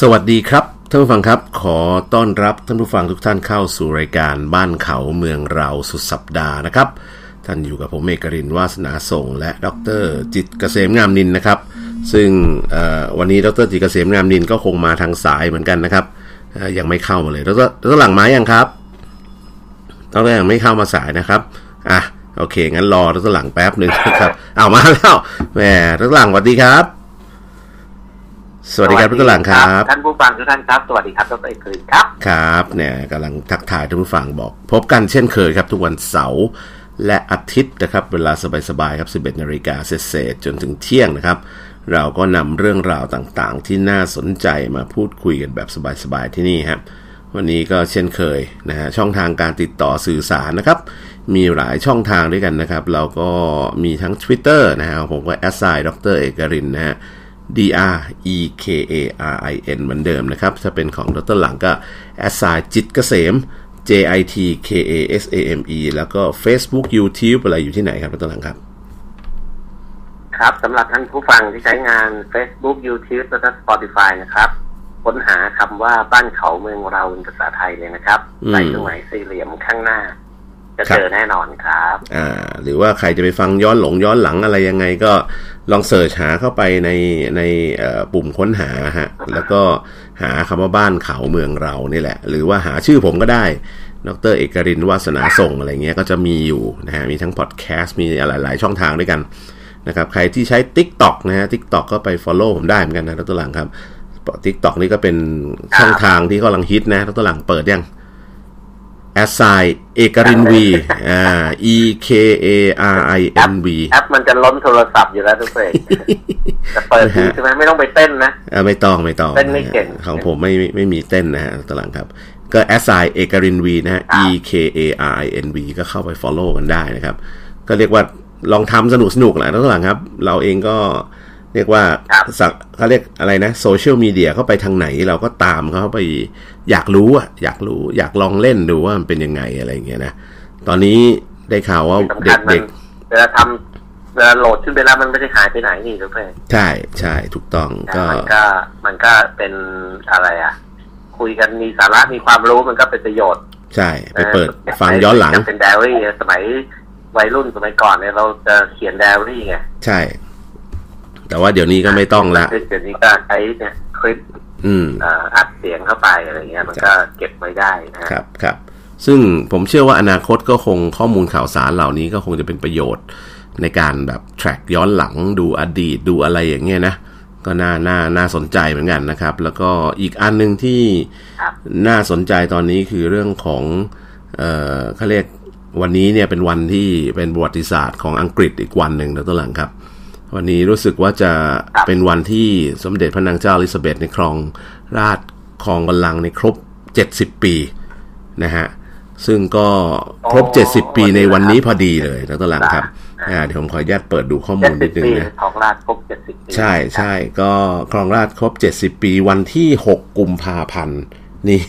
สวัสดีครับท่านผู้ฟังครับ ขอต้อนรับท่านผู้ฟังทุกท่านเข้าสู่รายการบ้านเขาเมืองเราสุดสัปดาห์นะครับ ท่านอยู่กับผมเอกรินวาสนาส่ง และดรจิตเกษมงามนินนะครับ ซึ่งวันนี้ดรจิตเกษมงามนินก็คงมาทางสายเหมือนกันนะครับยังไม่เข้ามาเลยดรดรหลังไม้ยังครับดรยังไม่เข้ามาสายนะครับอะโอเคงั้นรอดรหลังแป๊บหนึ่งนะครับเอามาแล้วแหมดรหลังสวัสดีครับ สวัสดีครับทุกท่านครับ ท่านผู้ฟังทุกท่านครับ สวัสดีครับดรเอกรินครับ ครับเนี่ยกำลังทักทายท่านผู้ฟังบอก พบกันเช่นเคยครับ ทุกวันเสาร์และอาทิตย์นะครับ เวลาสบายๆครับ 11นาฬิกาเศษจนถึงเที่ยงนะครับ เราก็นำเรื่องราวต่างๆ ที่น่าสนใจมาพูดคุยกันแบบสบายๆที่นี่ครับวันนี้ก็เช่นเคยนะฮะช่องทางการติดต่อสื่อสารนะครับ มีหลายช่องทางด้วยกันนะครับ เราก็มีทั้ง Twitter นะฮะผมก็แอสไซน์ดรเอกรินนะฮะ D R E K A R I N เหมือนเดิมนะครับ ถ้าเป็นของดรหลังก็ a s s i จิตเกษม J I T K A S A M E แล้วก็ Facebook YouTube อะไรอยู่ที่ไหนครับดรหลังครับ ครับสำหรับท่านผู้ฟังที่ใช้งาน Facebook YouTube และ Spotify นะครับ ค้นหาคำว่าบ้านเขาเมืองเราเป็นภาษาไทยเลยนะครับ ใส่เครื่องหมายสี่เหลี่ยมข้างหน้าจะเจอแน่นอนครับ อ่า หรือว่าใครจะไปฟังย้อนหลงย้อนหลังอะไรยังไงก็ ลองเสิร์ชหาเข้าไปในในปุ่มค้นหาฮะแล้วก็หาคำว่าบ้านเขาเมืองเรานี่แหละ หรือว่าหาชื่อผมก็ได้ดรเอกรินวาสนาส่งอะไรเงี้ยก็จะมีอยู่นะฮะมีทั้งพอดแคสต์มีหลาย ๆ ช่องทางด้วยกันนะครับใครที่ใช้ Tik t o อกนะฮะ Tik t o อกก็ไป Follow ผมได้เหมือนกันนะดรหลังครับ Tik t o อกนี่ก็เป็นช่องทางที่กำลังฮิตนะดรหลังเปิดยัง แอสไซเอกรินวีอ่า E K A R I N V แอปมันจะล้นโทรศัพท์อยู่แล้วทุกเพจแต่เปิดใช่ไหมไม่ต้องไปเต้นนะอ่าไม่ต้องไม่ต้องเต้นไม่เก่งของผมไม่ไม่มีเต้นนะฮะตลังครับ ก็แอสไซเอกรินวีนะฮะ E K A R I N V ก็เข้าไป follow กันได้นะครับ ก็เรียกว่าลองทำสนุกสนุกแหละตลังครับ เราเองก็ เรียกว่าสักเขาเรียกอะไรนะโซเชียลมีเดียเข้าไปทางไหนเราก็ตามเขาไปอยากรู้อะอยากรู้อยากลองเล่นดูว่ามันเป็นยังไงอะไรเงี้ยนะตอนนี้ได้ข่าวว่าเด็กๆเวลาทำเวลาโหลดขึ้นไปแล้วมันไม่ได้หายไปไหนนี่ทุกท่านใช่ใช่ถูกต้องก็มันก็มันก็เป็นอะไรอะ คุยกันมีสาระมีความรู้มันก็เป็นประโยชน์ ใช่ ไปเปิดฟังย้อนหลังเป็นไดอารี่สมัยวัยรุ่นสมัยก่อนเนี่ยเราจะเขียนไดอารี่ไงใช่ แต่ว่าเดี๋ยวนี้ก็ไม่ต้องละเดี๋ยวนี้ก็ใช้เนี่ยคลิปอืมอัดเสียงเข้าไปอะไรเงี้ยมันก็เก็บไว้ได้นะครับครับซึ่งผมเชื่อว่าอนาคตก็คงข้อมูลข่าวสารเหล่านี้ก็คงจะเป็นประโยชน์ในการแบบ track ย้อนหลังดูอดีตดูอะไรอย่างเงี้ยนะก็น่าน่าน่าสนใจเหมือนกันนะครับ แล้วก็อีกอันหนึ่งที่น่าสนใจตอนนี้คือเรื่องของเอ่อเขาเรียกวันนี้เนี่ยเป็นวันที่เป็นประวัติศาสตร์ของอังกฤษอีกวันหนึ่งนะตัวหลังครับ วันนี้รู้สึกว่าจะเป็นวันที่สมเด็จพระนางเจ้าอลิซาเบธในครองราชครองบัลลังก์ในครบ 70 ปีนะฮะซึ่งก็ครบ 70 ปีในวันนี้พอดีเลยนะตัวหลังครับเดี๋ยวผมขออนุญาตเปิดดูข้อมูลนิดนึงนะครองราชครบ 70 ปี ใช่ใช่ก็ครองราชครบ 70 ปีวันที่ 6 กุมภาพันธ์นี่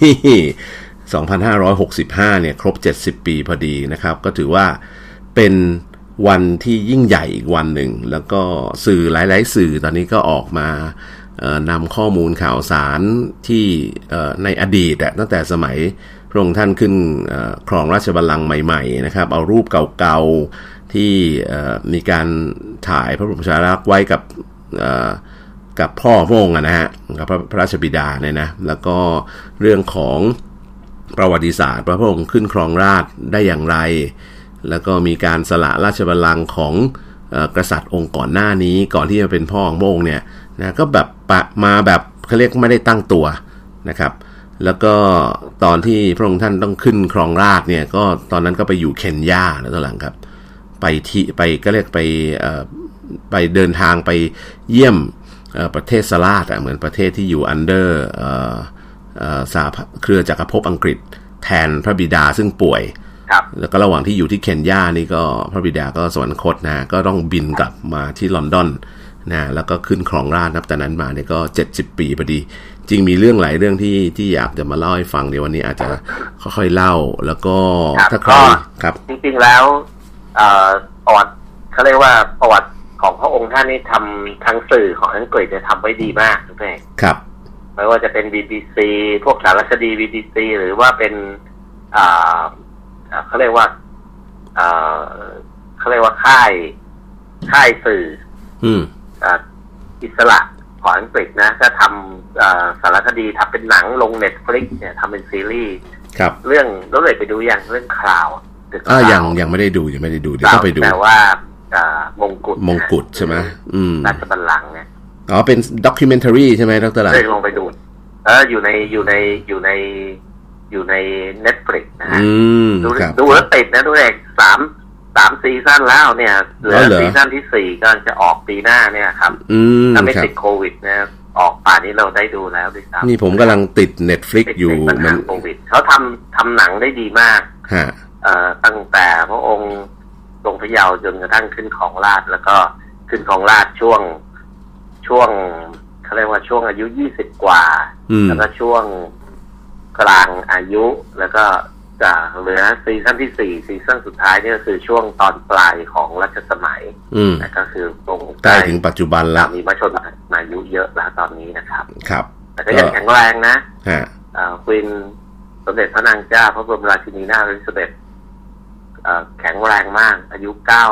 2565 เนี่ย ครบ 70 ปีพอดีนะครับ ก็ถือว่าเป็น วันที่ยิ่งใหญ่อีกวันหนึ่ง แล้วก็สื่อหลาย ๆ สื่อตอนนี้ก็ออกมานำข้อมูลข่าวสารที่ในอดีตตั้งแต่สมัยพระองค์ท่านขึ้นครองราชบัลลังก์ใหม่ ๆ นะครับ เอารูปเก่าๆที่มีการถ่ายพระบรมชาลักษณ์ไว้กับกับพ่อพระองค์นะฮะกับพระราชบิดาเนี่ยนะแล้วก็เรื่องของประวัติศาสตร์พระองค์ขึ้นครองราชได้อย่างไร แล้วก็มีการสละราชบัลลังก์ของกษัตริย์องค์ก่อนหน้านี้ก่อนที่จะเป็นพ่อของพระองค์เนี่ยนะก็แบบปะมาแบบเขาเรียกไม่ได้ตั้งตัวนะครับ แล้วก็ตอนที่พระองค์ท่านต้องขึ้นครองราชเนี่ยก็ตอนนั้นก็ไปอยู่เคนยาแล้วตอนหลังครับ ไปที่ไปก็เรียกไปไปเดินทางไปเยี่ยมประเทศสลาดอะเหมือนประเทศที่อยู่อันเดอร์สาเครือจักรภพอังกฤษแทนพระบิดาซึ่งป่วย แล้วก็ระหว่างที่อยู่ที่เคนยานี่ก็พระบิดาก็สวรรคตนะก็ต้องบินกลับมาที่ลอนดอนนะแล้วก็ขึ้นครองราชนับแต่นั้นมาเนี่ยก็เจ็ดสิบปีพอดี จริงมีเรื่องหลายเรื่องที่ที่อยากจะมาเล่าให้ฟังเดี๋ยววันนี้อาจจะค่อยๆเล่าแล้วก็ถ้าใครครับ จริงๆแล้วประวัติเขาเรียกว่าประวัติของพระองค์ท่านนี่ทำทางสื่อของอังกฤษจะทำไว้ดีมากทุกท่านครับไม่ว่าจะเป็น BBC พวกสารคดี BBC หรือว่าเป็นอ่าอ่า เขาเรียกว่าอ่าเขาเรียกว่าค่ายค่ายสื่ออืมอ่าอิสระของอังกฤษนะก็ทำอ่าสารคดีทำเป็นหนังลงเน็ตฟลิกเนี่ยทำเป็นซีรีส์ครับ เรื่องแล้วเลยไปดูอย่างเรื่องข่าว The อ่า Crown ยังยังไม่ได้ดูยังไม่ได้ดูเดี๋ยวต้องไปดูแต่ว่าอ่ามงกุฎมงกุฎใช่ไหมอืมราชบัลลังก์เนี่ยอ๋อเป็นด็อกิเมนทารีใช่ไหมดรหลังเลยลงไปดูเอออยู่ในอยู่ในอยู่ใน อยู่ในเน็ตฟลิกนะฮะอืมดูครับดูแล้วติดนะดูเอกสามสามซีซั่นแล้วเนี่ยเหลือ๋ออเหรอซีซั่นที่สี่ก็จะออกปีหน้าเนี่ยครับอืมถ้าไม่ครับติดโควิดนะออกป่านนี้เราได้ดูแล้วด้วยซ้ำนี่ผมกำลังติด Netflix อยู่ติดปัญมัหานโควิดเขาทำทำหนังได้ดีมากฮะเอ่อตั้งแต่พระองค์ทรงพระเยาว์จนกระทั่งขึ้นของราชย์แล้วก็ขึ้นของราชย์ช่วงช่วงเขาเรียกว่าช่วงอายุยี่สิบกว่าอืมแล้วก็ช่วง กลางอายุ แล้วก็จะเหลือซีซั่นที่สี่ซีซั่นสุดท้ายเนี่ยก็คือช่วงตอนปลายของรัชสมัยอืมนะก็คือตรงใกล้ถึงปัจจุบันละมีมาชนมาอายุเยอะแล้วตอนนี้นะครับ ครับ แต่ก็ยังแข็งแรงนะฮะเอ่อควีนสมเด็จพระนางเจ้าพระบรมราชินีนาถอลิซาเบธเอ่อแข็งแรงมาก อายุเก้า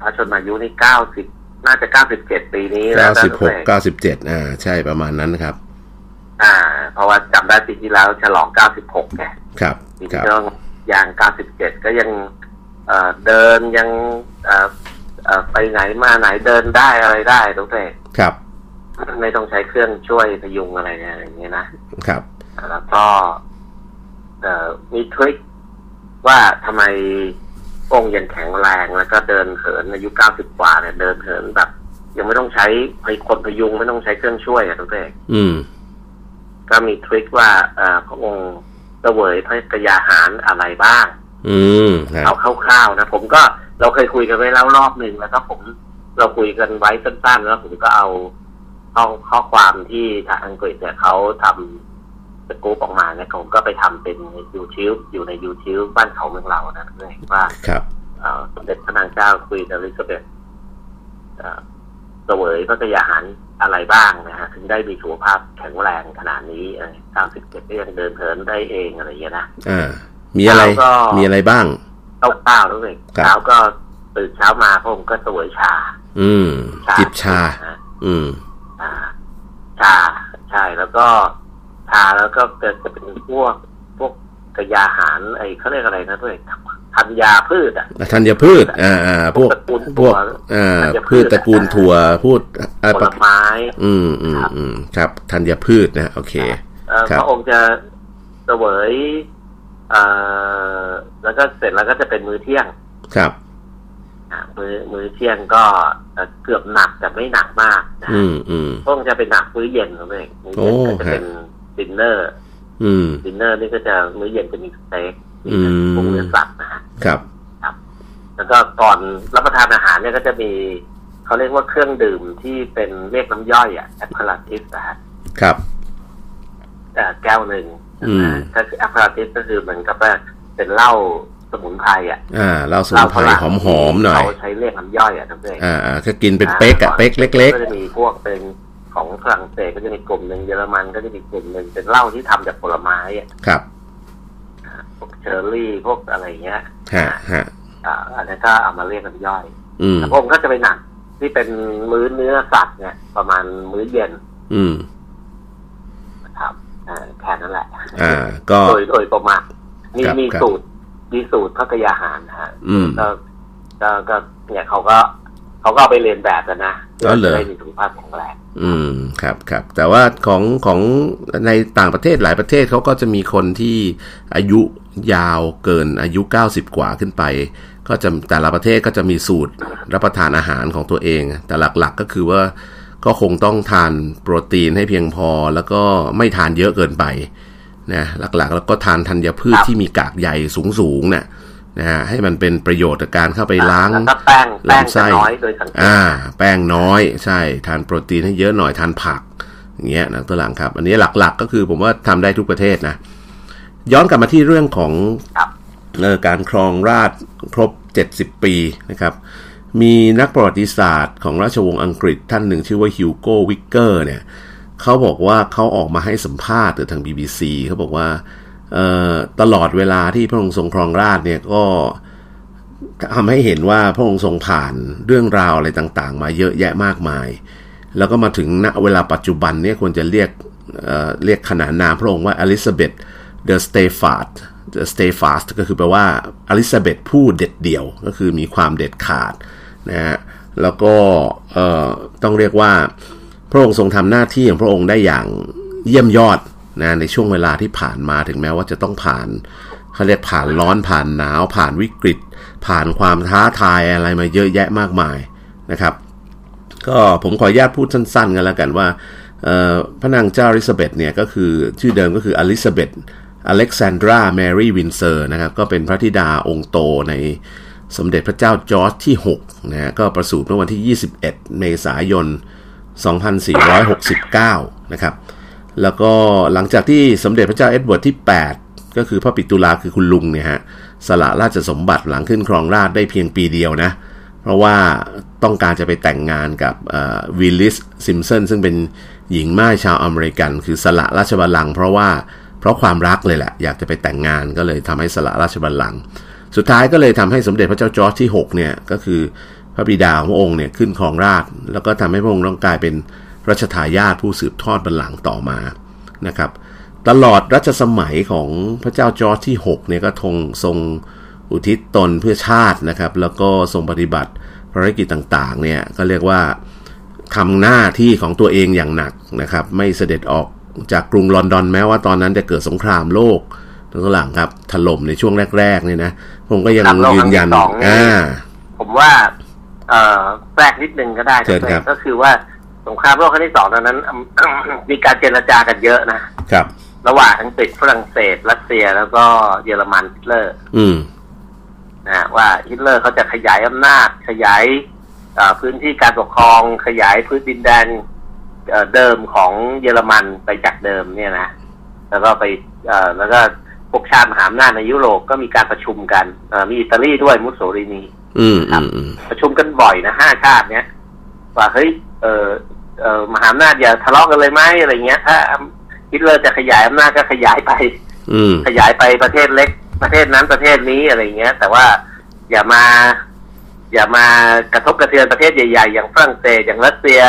พระชนมายุนี่เก้าสิบน่าจะเก้าสิบเจ็ดปีนี้แล้วเก้าสิบหกนะเก้าสิบเจ็ดอ่า ใช่ประมาณนั้นครับ อ่า เพราะว่าจำได้ปีที่แล้วฉลองเก้าสิบหกไงครับปีคนี้รับก็ยางเก้าสิบเจ็ดก็ยังเอ่อเดินยังเอ่อเอ่อไปไหนมาไหนเดินได้อะไรได้ทุกเด็กครับ ไม่ต้องใช้เครื่องช่วยพยุงอะไรเนี่ยอย่างเงี้ยนะครับแล้วก็เอ่อมีทริคว่าทำไมองค์ยังแข็งแรงแล้วก็เดินเหินอายุเก้าสิบกว่าเนี่ยเดินเหินแบบยังไม่ต้องใช้พคนพยุงไม่ต้องใช้เครื่องช่วยอะทุกเด็กอืม ก็มีทริคว่าเอ่อพระองค์เสวยพระกยาหารอะไรบ้าง อืมฮะเอาคร่าวๆนะผมก็เราเคยคุยกันไว้แล้วรอบหนึ่งแล้วก็ผมเราคุยกันไว้สั้นๆ แล้วผมก็เอาข้อข้อความที่ทางอังกฤษเนี่ยเขาทำสกู๊ปออกมาเนี่ยผมก็ไปทำเป็น YouTube อยู่ใน YouTube บ้านเขาเมืองเรานะเพื่อนว่าครับเอ่อสมเด็จพระนางเจ้าคุยอลิซาเบธเอ่อเสวยพระกยาหาร อะไรบ้างนะฮะถึงได้มีสุขภาพแข็งแรงขนาดนี้เก้าสิบเจ็ดก็ยังเดินเหินได้เองอะไรอย่างเงี้ยนะอ่ามีอะไรแล้วก็มีอะไรบ้างเต้าเต้าด้วยครับเช้าก็ตื่นเช้ามาพระองค์ก็เสวยชา อืมจิบชานะอืม อ่า ชาใช่แล้วก็ชาแล้วก็จะจะเป็นพวกพวกกระยาหารไอ้เขาเรียกอะไรนะด้วย ธัญญาพืชอะธัญพืช อ่าอ่าพวกตระกูลพวกถั่วอ่าธัญพืพืชชตระกูลถั่วพูดอ่าผลไม้ อืมอืมอืมครับธัญพืชนะโอเคเอ่อครับพระองค์จะเสวยเอ่อแล้วก็เสร็จแล้วก็จะเป็นมื้อเที่ยงครับอ่ามื้อมื้อเที่ยงก็เอ่อเกือบหนักแต่ไม่หนักมากนะอืมอืมพวกจะเป็นหนักมื้อเย็นนะเองมื้อเย็นโอ้ก็จะเป็นดินเนอร์อืม ดินเนอร์นี่ก็จะมื้อเย็นจะมีสเต็กมีอืมพวกเนื้อสัตว์นะฮะครับ แล้วก็ก่อนรับประทานอาหารเนี่ยก็จะมีเขาเรียกว่าเครื่องดื่มที่เป็นเรียกน้ำย่อยอะ apéritif นะฮะครับเอ่อแก้วหนึ่งอืมถ้าคือ apéritif ก็คือเหมือนกับว่าเป็นเหล้าสมุนไพรอะ อ่าเหล้าสมุนไพรหอมหอมๆหน่อยเขาใช้เรียกน้ำย่อยอะทั้งเองอ่าอ่าก็กินเป็นเป๊กอะเป๊กเล็กก็จะมีพวกเป็น ของฝรั่งเศสก็จะมีกลุ่มหนึ่งเยอรมันก็จะมีกลุ่มหนึ่งเป็นเหล้าที่ทำจากผลไม้อะๆครับพวกเชอร์รี่พวกอะไรเงี้ยฮะฮะอ่าอันนั้นก็เอามาเรียกน้ำย่อยอืมแต่ผมก็จะไปหนักที่เป็นมื้อเนื้อสัตว์เนี่ย ประมาณมื้อเย็น อืมนะครับอ่าแค่นั้นแหละ อ่า ก็โดยโดยประมาณมีครับมีครับสูตรมีสูตรพระกยาหารนะฮะอืมก็ก็ก็เนี่ยเขาก็ เขาก็เอาไปเรียนแบบกันนะอ๋อเหรอจะได้มีสุขภาพแข็งแรงอืมครับครับแต่ว่าของของในต่างประเทศหลายประเทศเขาก็จะมีคนที่อายุยาวเกินอายุ90กว่าขึ้นไป ก็จะแต่ละประเทศก็จะมีสูตรรับประทานอาหารของตัวเอง แต่หลักๆก็คือว่าก็คงต้องทานโปรตีนให้เพียงพอแล้วก็ไม่ทานเยอะเกินไปนะหลักๆ แล้วก็ทานธัญพืชที่มีกากใยสูงๆเนี่ย นะฮะให้มันเป็นประโยชน์กับการเข้าไปล้างแล้วก็แป้งแป้งลำไส้จะน้อยโดยสังเกตอ่า แป้งน้อยใช่ ทานโปรตีนให้เยอะหน่อยทานผักอย่างเงี้ยนะตัวหลังครับ อันนี้หลักๆ ก็คือผมว่าทำได้ทุกประเทศนะ ย้อนกลับมาที่เรื่องของครับเออการครองราชย์ครบ 70 ปีนะครับ มีนักประวัติศาสตร์ของราชวงศ์อังกฤษท่านหนึ่งชื่อว่าฮิวโก้วิกเกอร์เนี่ยเขาบอกว่าเขาออกมาให้สัมภาษณ์หรือทาง BBC เขาบอกว่า ตลอดเวลาที่พระองค์ทรงครองราชเนี่ยก็ทำให้เห็นว่าพระองค์ทรงผ่านเรื่องราวอะไรต่างๆ มาเยอะแยะมากมาย แล้วก็มาถึงณเวลาปัจจุบันเนี่ยควรจะเรียกเเรียกขนานนามพระองค์ว่าอลิซาเบธเดอะสเตฟาร์ด The Stay Fast ก็คือแปลว่าอลิซาเบธผู้เด็ดเดี่ยว ก็คือมีความเด็ดขาดนะฮะแล้วก็ต้องเรียกว่าพระองค์ทรงทำหน้าที่ของพระองค์ได้อย่างเยี่ยมยอด นะในช่วงเวลาที่ผ่านมาถึงแม้ว่าจะต้องผ่านเขาเรียกผ่านร้อนผ่านหนาว ผ่านวิกฤต ผ่านความท้าทายอะไรมาเยอะแยะมากมายนะครับ ก็ผมขออนุญาตพูดสั้นๆ กันแล้วกันว่าพระนางเจ้าอลิซาเบธเนี่ยก็คือชื่อเดิมก็คืออลิซาเบธอเล็กซานดราแมรี่วินเซอร์นะครับก็เป็นพระธิดาองค์โตในสมเด็จพระเจ้าจอร์จที่6นะก็ประสูติเมื่อวันที่ 21 เมษายน 2469 นะครับ แล้วก็หลังจากที่สมเด็จพระเจ้าเอ็ดเวิร์ดที่ 8 ก็คือพระปิตุลาคือคุณลุงเนี่ยฮะสละราชสมบัติหลังขึ้นครองราชได้เพียงปีเดียวนะ เพราะว่าต้องการจะไปแต่งงานกับวอลลิสซิมป์สันซึ่งเป็นหญิงม่ายชาวอเมริกัน คือสละราชบัลลังก์เพราะว่าเพราะความรักเลยแหละอยากจะไปแต่งงานก็เลยทำให้สละราชบัลลังก์สุดท้ายก็เลยทำให้สมเด็จพระเจ้าจอร์จที่ 6 เนี่ยก็คือพระบิดาของพระองค์เนี่ยขึ้นครองราช แล้วก็ทำให้พระองค์ต้องกลายเป็น รัชทายาทผู้สืบทอดบัลลังก์ต่อมานะครับ ตลอดรัชสมัยของพระเจ้าจอร์จที่6เนี่ยก็ทงทรงอุทิศตนเพื่อชาตินะครับ แล้วก็ทรงปฏิบัติภารกิจต่างๆเนี่ยก็เรียกว่าทำหน้าที่ของตัวเองอย่างหนักนะครับ ไม่เสด็จออกจากกรุงลอนดอนแม้ว่าตอนนั้นจะเกิดสงครามโลกทั้งหลังครับถล่มในช่วงแรกๆเนี่ยนะผมก็ยังยืนยันอ่าผมว่าเอ่อแทรกนิดนึงก็ได้ครับก็คือว่าส งครามโลกครั้งที่สองตอนนั้น มีการเจรจากันเยอะนะครับ ระหว่างอังกฤษฝรั่งเศส รัสเซียแล้วก็เยอรมันฮิตเลอร์ อืมนะว่าฮิตเลอร์เขาจะขยายอำนาจขยายพื้นที่การปกครองขยายพื้นดินแดนเดิมของเยอรมันไปจากเดิมเนี่ยนะแล้วก็ไปแล้วก็พวกชาติมหาอำนาจในยุโรปก็มีการประชุมกันมีอิตาลีด้วยมุสโสลินีครับประชุมกันบ่อยนะห้าชาติเนี้ยว่าเฮ้ยเออเออ มหาอำนาจอย่าทะเลาะกันเลยไหมอะไรเงี้ย ถ้าฮิตเลอร์จะขยายอำนาจก็ขยายไปขยายไปประเทศเล็ก ประเทศนั้นประเทศนี้อะไรเงี้ย แต่ว่าอย่ามา อย่ามากระทบกระเทือนประเทศใหญ่ ๆ อย่างฝรั่งเศสอย่างรัสเซีย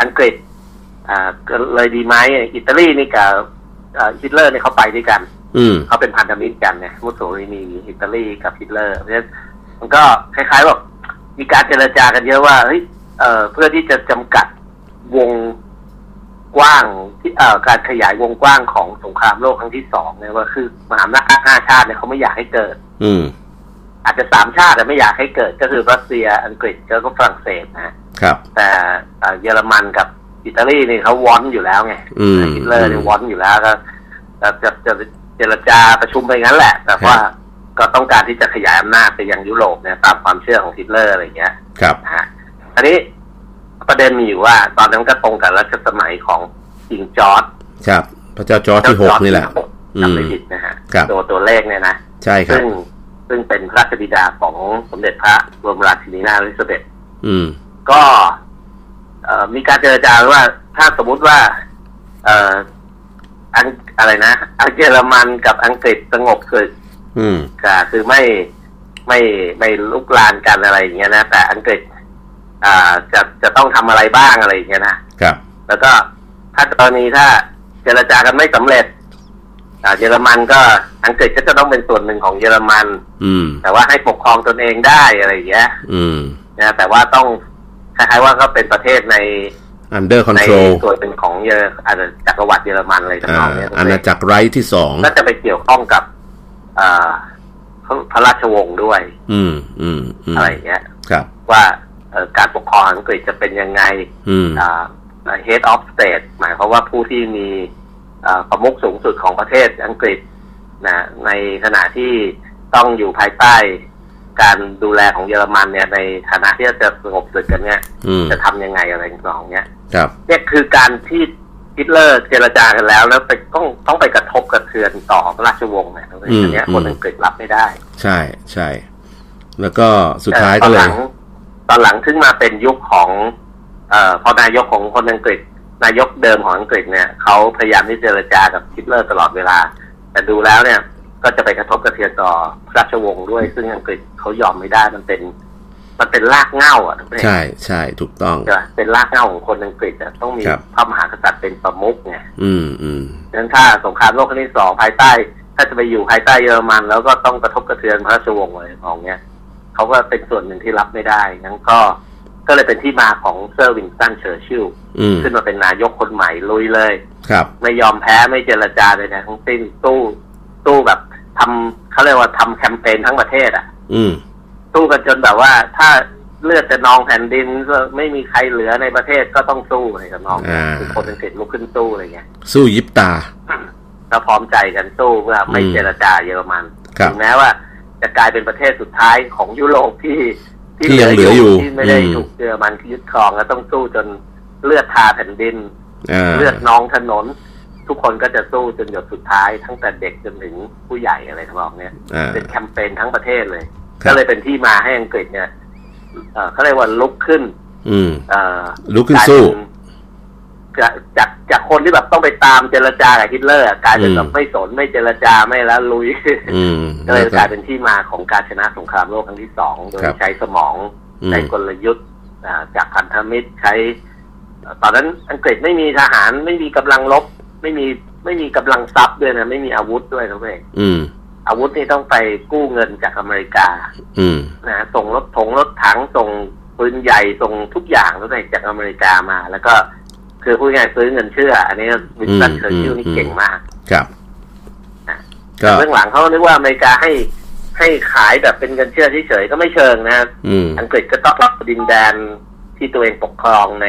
อังกฤษ อ่าก็เลยดีไหมอิตาลีนี่กับฮิตเลอร์เนี่ยเขาไปด้วยกันเขาเป็นพันธมิตรกันเนี่ยมุสโสลินีอิตาลีกับฮิตเลอร์เพราะฉะนั้นมันก็คล้ายๆแบบมีการเจรจากันเยอะว่าเฮ้ยเอ่อเพื่อที่จะจำกัด วงกว้างที่เอ่อการขยายวงกว้างของสงครามโลกครั้งที่สองเนี่ยว่าคือมหาอำนาจห้าชาติเนี่ยเขาไม่อยากให้เกิด อืม อาจจะสามชาติแต่ไม่อยากให้เกิด ก็คือรัสเซียอังกฤษแล้วก็ฝรั่งเศสนะครับ แต่เยอรมันกับอิตาลีนี่เขาวอนอยู่แล้วไงฮิตเลอร์นี่วอนอยู่แล้วก็จะจะจะเจรจาประชุมไปงั้นแหละ แต่ว่าก็ต้องการที่จะขยายอำนาจไปยังยุโรปเนี่ยตามความเชื่อของฮิตเลอร์อะไรเงี้ย ครับฮะอันนี้ ประเด็นมีอยู่ว่า ตอนนั้นก็ตรงกับรัชสมัยของ King Georgeครับ พระเจ้าจอร์ดที่หกนี่แหละจำไม่ผิดนะฮะตัวตัวเลขเนี่ยนะใช่ครับซึ่งซึ่งเป็นพระราชบิดาของสมเด็จพระบรมราชินีนาถอลิซาเบธอืมก็มีการเจรจาว่าถ้าสมมุติว่า เอ่ออังอะไรนะอังเยอรมันกับอังกฤษสงบศึกก็คือไม่ไม่ไม่ลุกลานกันอะไรอย่างเงี้ยนะแต่อังกฤษ อ่าจะจะต้องทำอะไรบ้างอะไรอย่างเงี้ยนะครับ แล้วก็ถ้ากรณีถ้าเจรจากันไม่สำเร็จอ่าเยอรมันก็อังกฤษก็จะต้องเป็นส่วนหนึ่งของเยอรมัน อืม แต่ว่าให้ปกครองตนเองได้อะไรอย่างเงี้ย อืมนะแต่ว่าต้องคล้ายๆว่าก็เป็นประเทศใน under control ส่วนเป็นของเยออาจจะจักรวรรดิเยอรมันอะไรต่างๆเนี่ยอาณาจักรไรที่สองก็จะไปเกี่ยวข้องกับอ่าพระราชวงศ์ด้วย อืม อืมอะไรอย่างเงี้ย ครับ ว่า การปกครองอังกฤษจะเป็นยังไงอ่า head of state หมายความว่าผู้ที่มีประมุขสูงสุดของประเทศอังกฤษนะในขณะที่ต้องอยู่ภายใต้การดูแลของเยอรมันเนี่ยในฐานะที่จะสงบศึกกันเนี่ยจะทำยังไงอะไรต่างๆเนี่ยครับเนี่ยคือการที่ฮิตเลอร์เจรจากันแล้ว แล้วไปต้องต้องไปกระทบกระเทือนต่อราชวงศ์เนี่ยอันนี้คนอังกฤษรับไม่ได้ ใช่ใช่แล้วก็สุดท้ายก็เลย ตอนหลังถึงมาเป็นยุคของเอ่อพอนายกของคนอังกฤษ นายกเดิมของอังกฤษเนี่ยเขาพยายามที่เจรจากับฮิตเลอร์ตลอดเวลา แต่ดูแล้วเนี่ย ก็จะไปกระทบกระเทือนต่อราชวงศ์ด้วย ซึ่งอังกฤษเขายอมไม่ได้มันเป็น มันเป็นรากเหง้าอะทุกท่านใช่ใช่ถูกต้องใช่ปะเป็นรากเหง้าของคนอังกฤษอะต้องมีครับพระมหากษัตริย์เป็นประมุขไงอืมอืมดังนั้นถ้าสงครามโลกครั้งที่สองภายใต้ ถ้าจะไปอยู่ภายใต้เยอรมัน แล้วก็ต้องกระทบกระเทือนพระราชวงศ์อะไรของเนี้ย เขาก็เป็นส่วนหนึ่งที่รับไม่ได้งั้นก็ก็เลยเป็นที่มาของเซอร์วินสตันเชอร์ชิลล์อืมขึ้นมาเป็นนายกคนใหม่ลุยเลย ครับ ไม่ยอมแพ้ไม่เจรจาเลยนะทั้งสิ้นสู้สู้แบบทำเขาเรียกว่าทำแคมเปญทั้งประเทศ อะ อืมสู้กันจนแบบว่า ถ้าเลือดจะนองแผ่นดินก็ไม่มีใครเหลือในประเทศก็ต้องสู้อะไรกับน้องอ่าคือคนอังกฤษลุกขึ้นสู้อะไรเงี้ยสู้ยิบตาก็พร้อมใจกันสู้เพื่อไม่อืมเจรจาเยอรมันครับถึงแม้ว่า จะกลายเป็นประเทศสุดท้ายของยุโรปที่ที่ยังเหลืออยู่ที่ไม่ได้อืมถูกเยอรมันยึดครองแล้วต้องสู้จนเลือดทาแผ่นดินอ่าเลือดนองถนน ทุกคนก็จะสู้จนหยดสุดท้ายตั้งแต่เด็กจนถึงผู้ใหญ่อะไรทั้งหมดเนี่ยอ่าเป็นแคมเปญทั้งประเทศเลยครับก็เลยเป็นที่มาให้อังกฤษเนี่ยเอ่อเขาเรียกว่าลุกขึ้น อืมเอ่อลุกขึ้นสู้กลายเป็น จากจากจากคนที่แบบต้องไปตามเจรจากับฮิตเลอร์อะกลายเป็นอืมแบบไม่สนไม่เจรจาไม่แล้วลุยอืมก็เลยกลายเป็นที่มาของการชนะสงครามโลกครั้งที่สองโดยครับใช้สมองอืมใช้กลยุทธ์อ่าจากพันธมิตรใช้เอ่อตอนนั้นอังกฤษไม่มีทหารไม่มีกำลังรบไม่มีไม่มีกำลังทรัพย์ด้วยนะไม่มีอาวุธด้วยนะเว้ยอืมอาวุธนี่ต้องไปกู้เงินจากอเมริกา อืมนะส่งรถถงรถถังส่งปืนใหญ่ส่งทุกอย่างแล้วได้จากอเมริกามา แล้วก็ คือพูดง่ายๆซื้อเงินเชื่อ อันนี้วินสตันอืมเชอร์ชิลล์นี่อืมเก่งมากครับอะก็เรื่องหลังเขานึกว่าอเมริกาให้ให้ขายแบบเป็นเงินเชื่อเฉยๆก็ไม่เชิงนะอืมอังกฤษก็ต้องรับดินแดนที่ตัวเองปกครองใน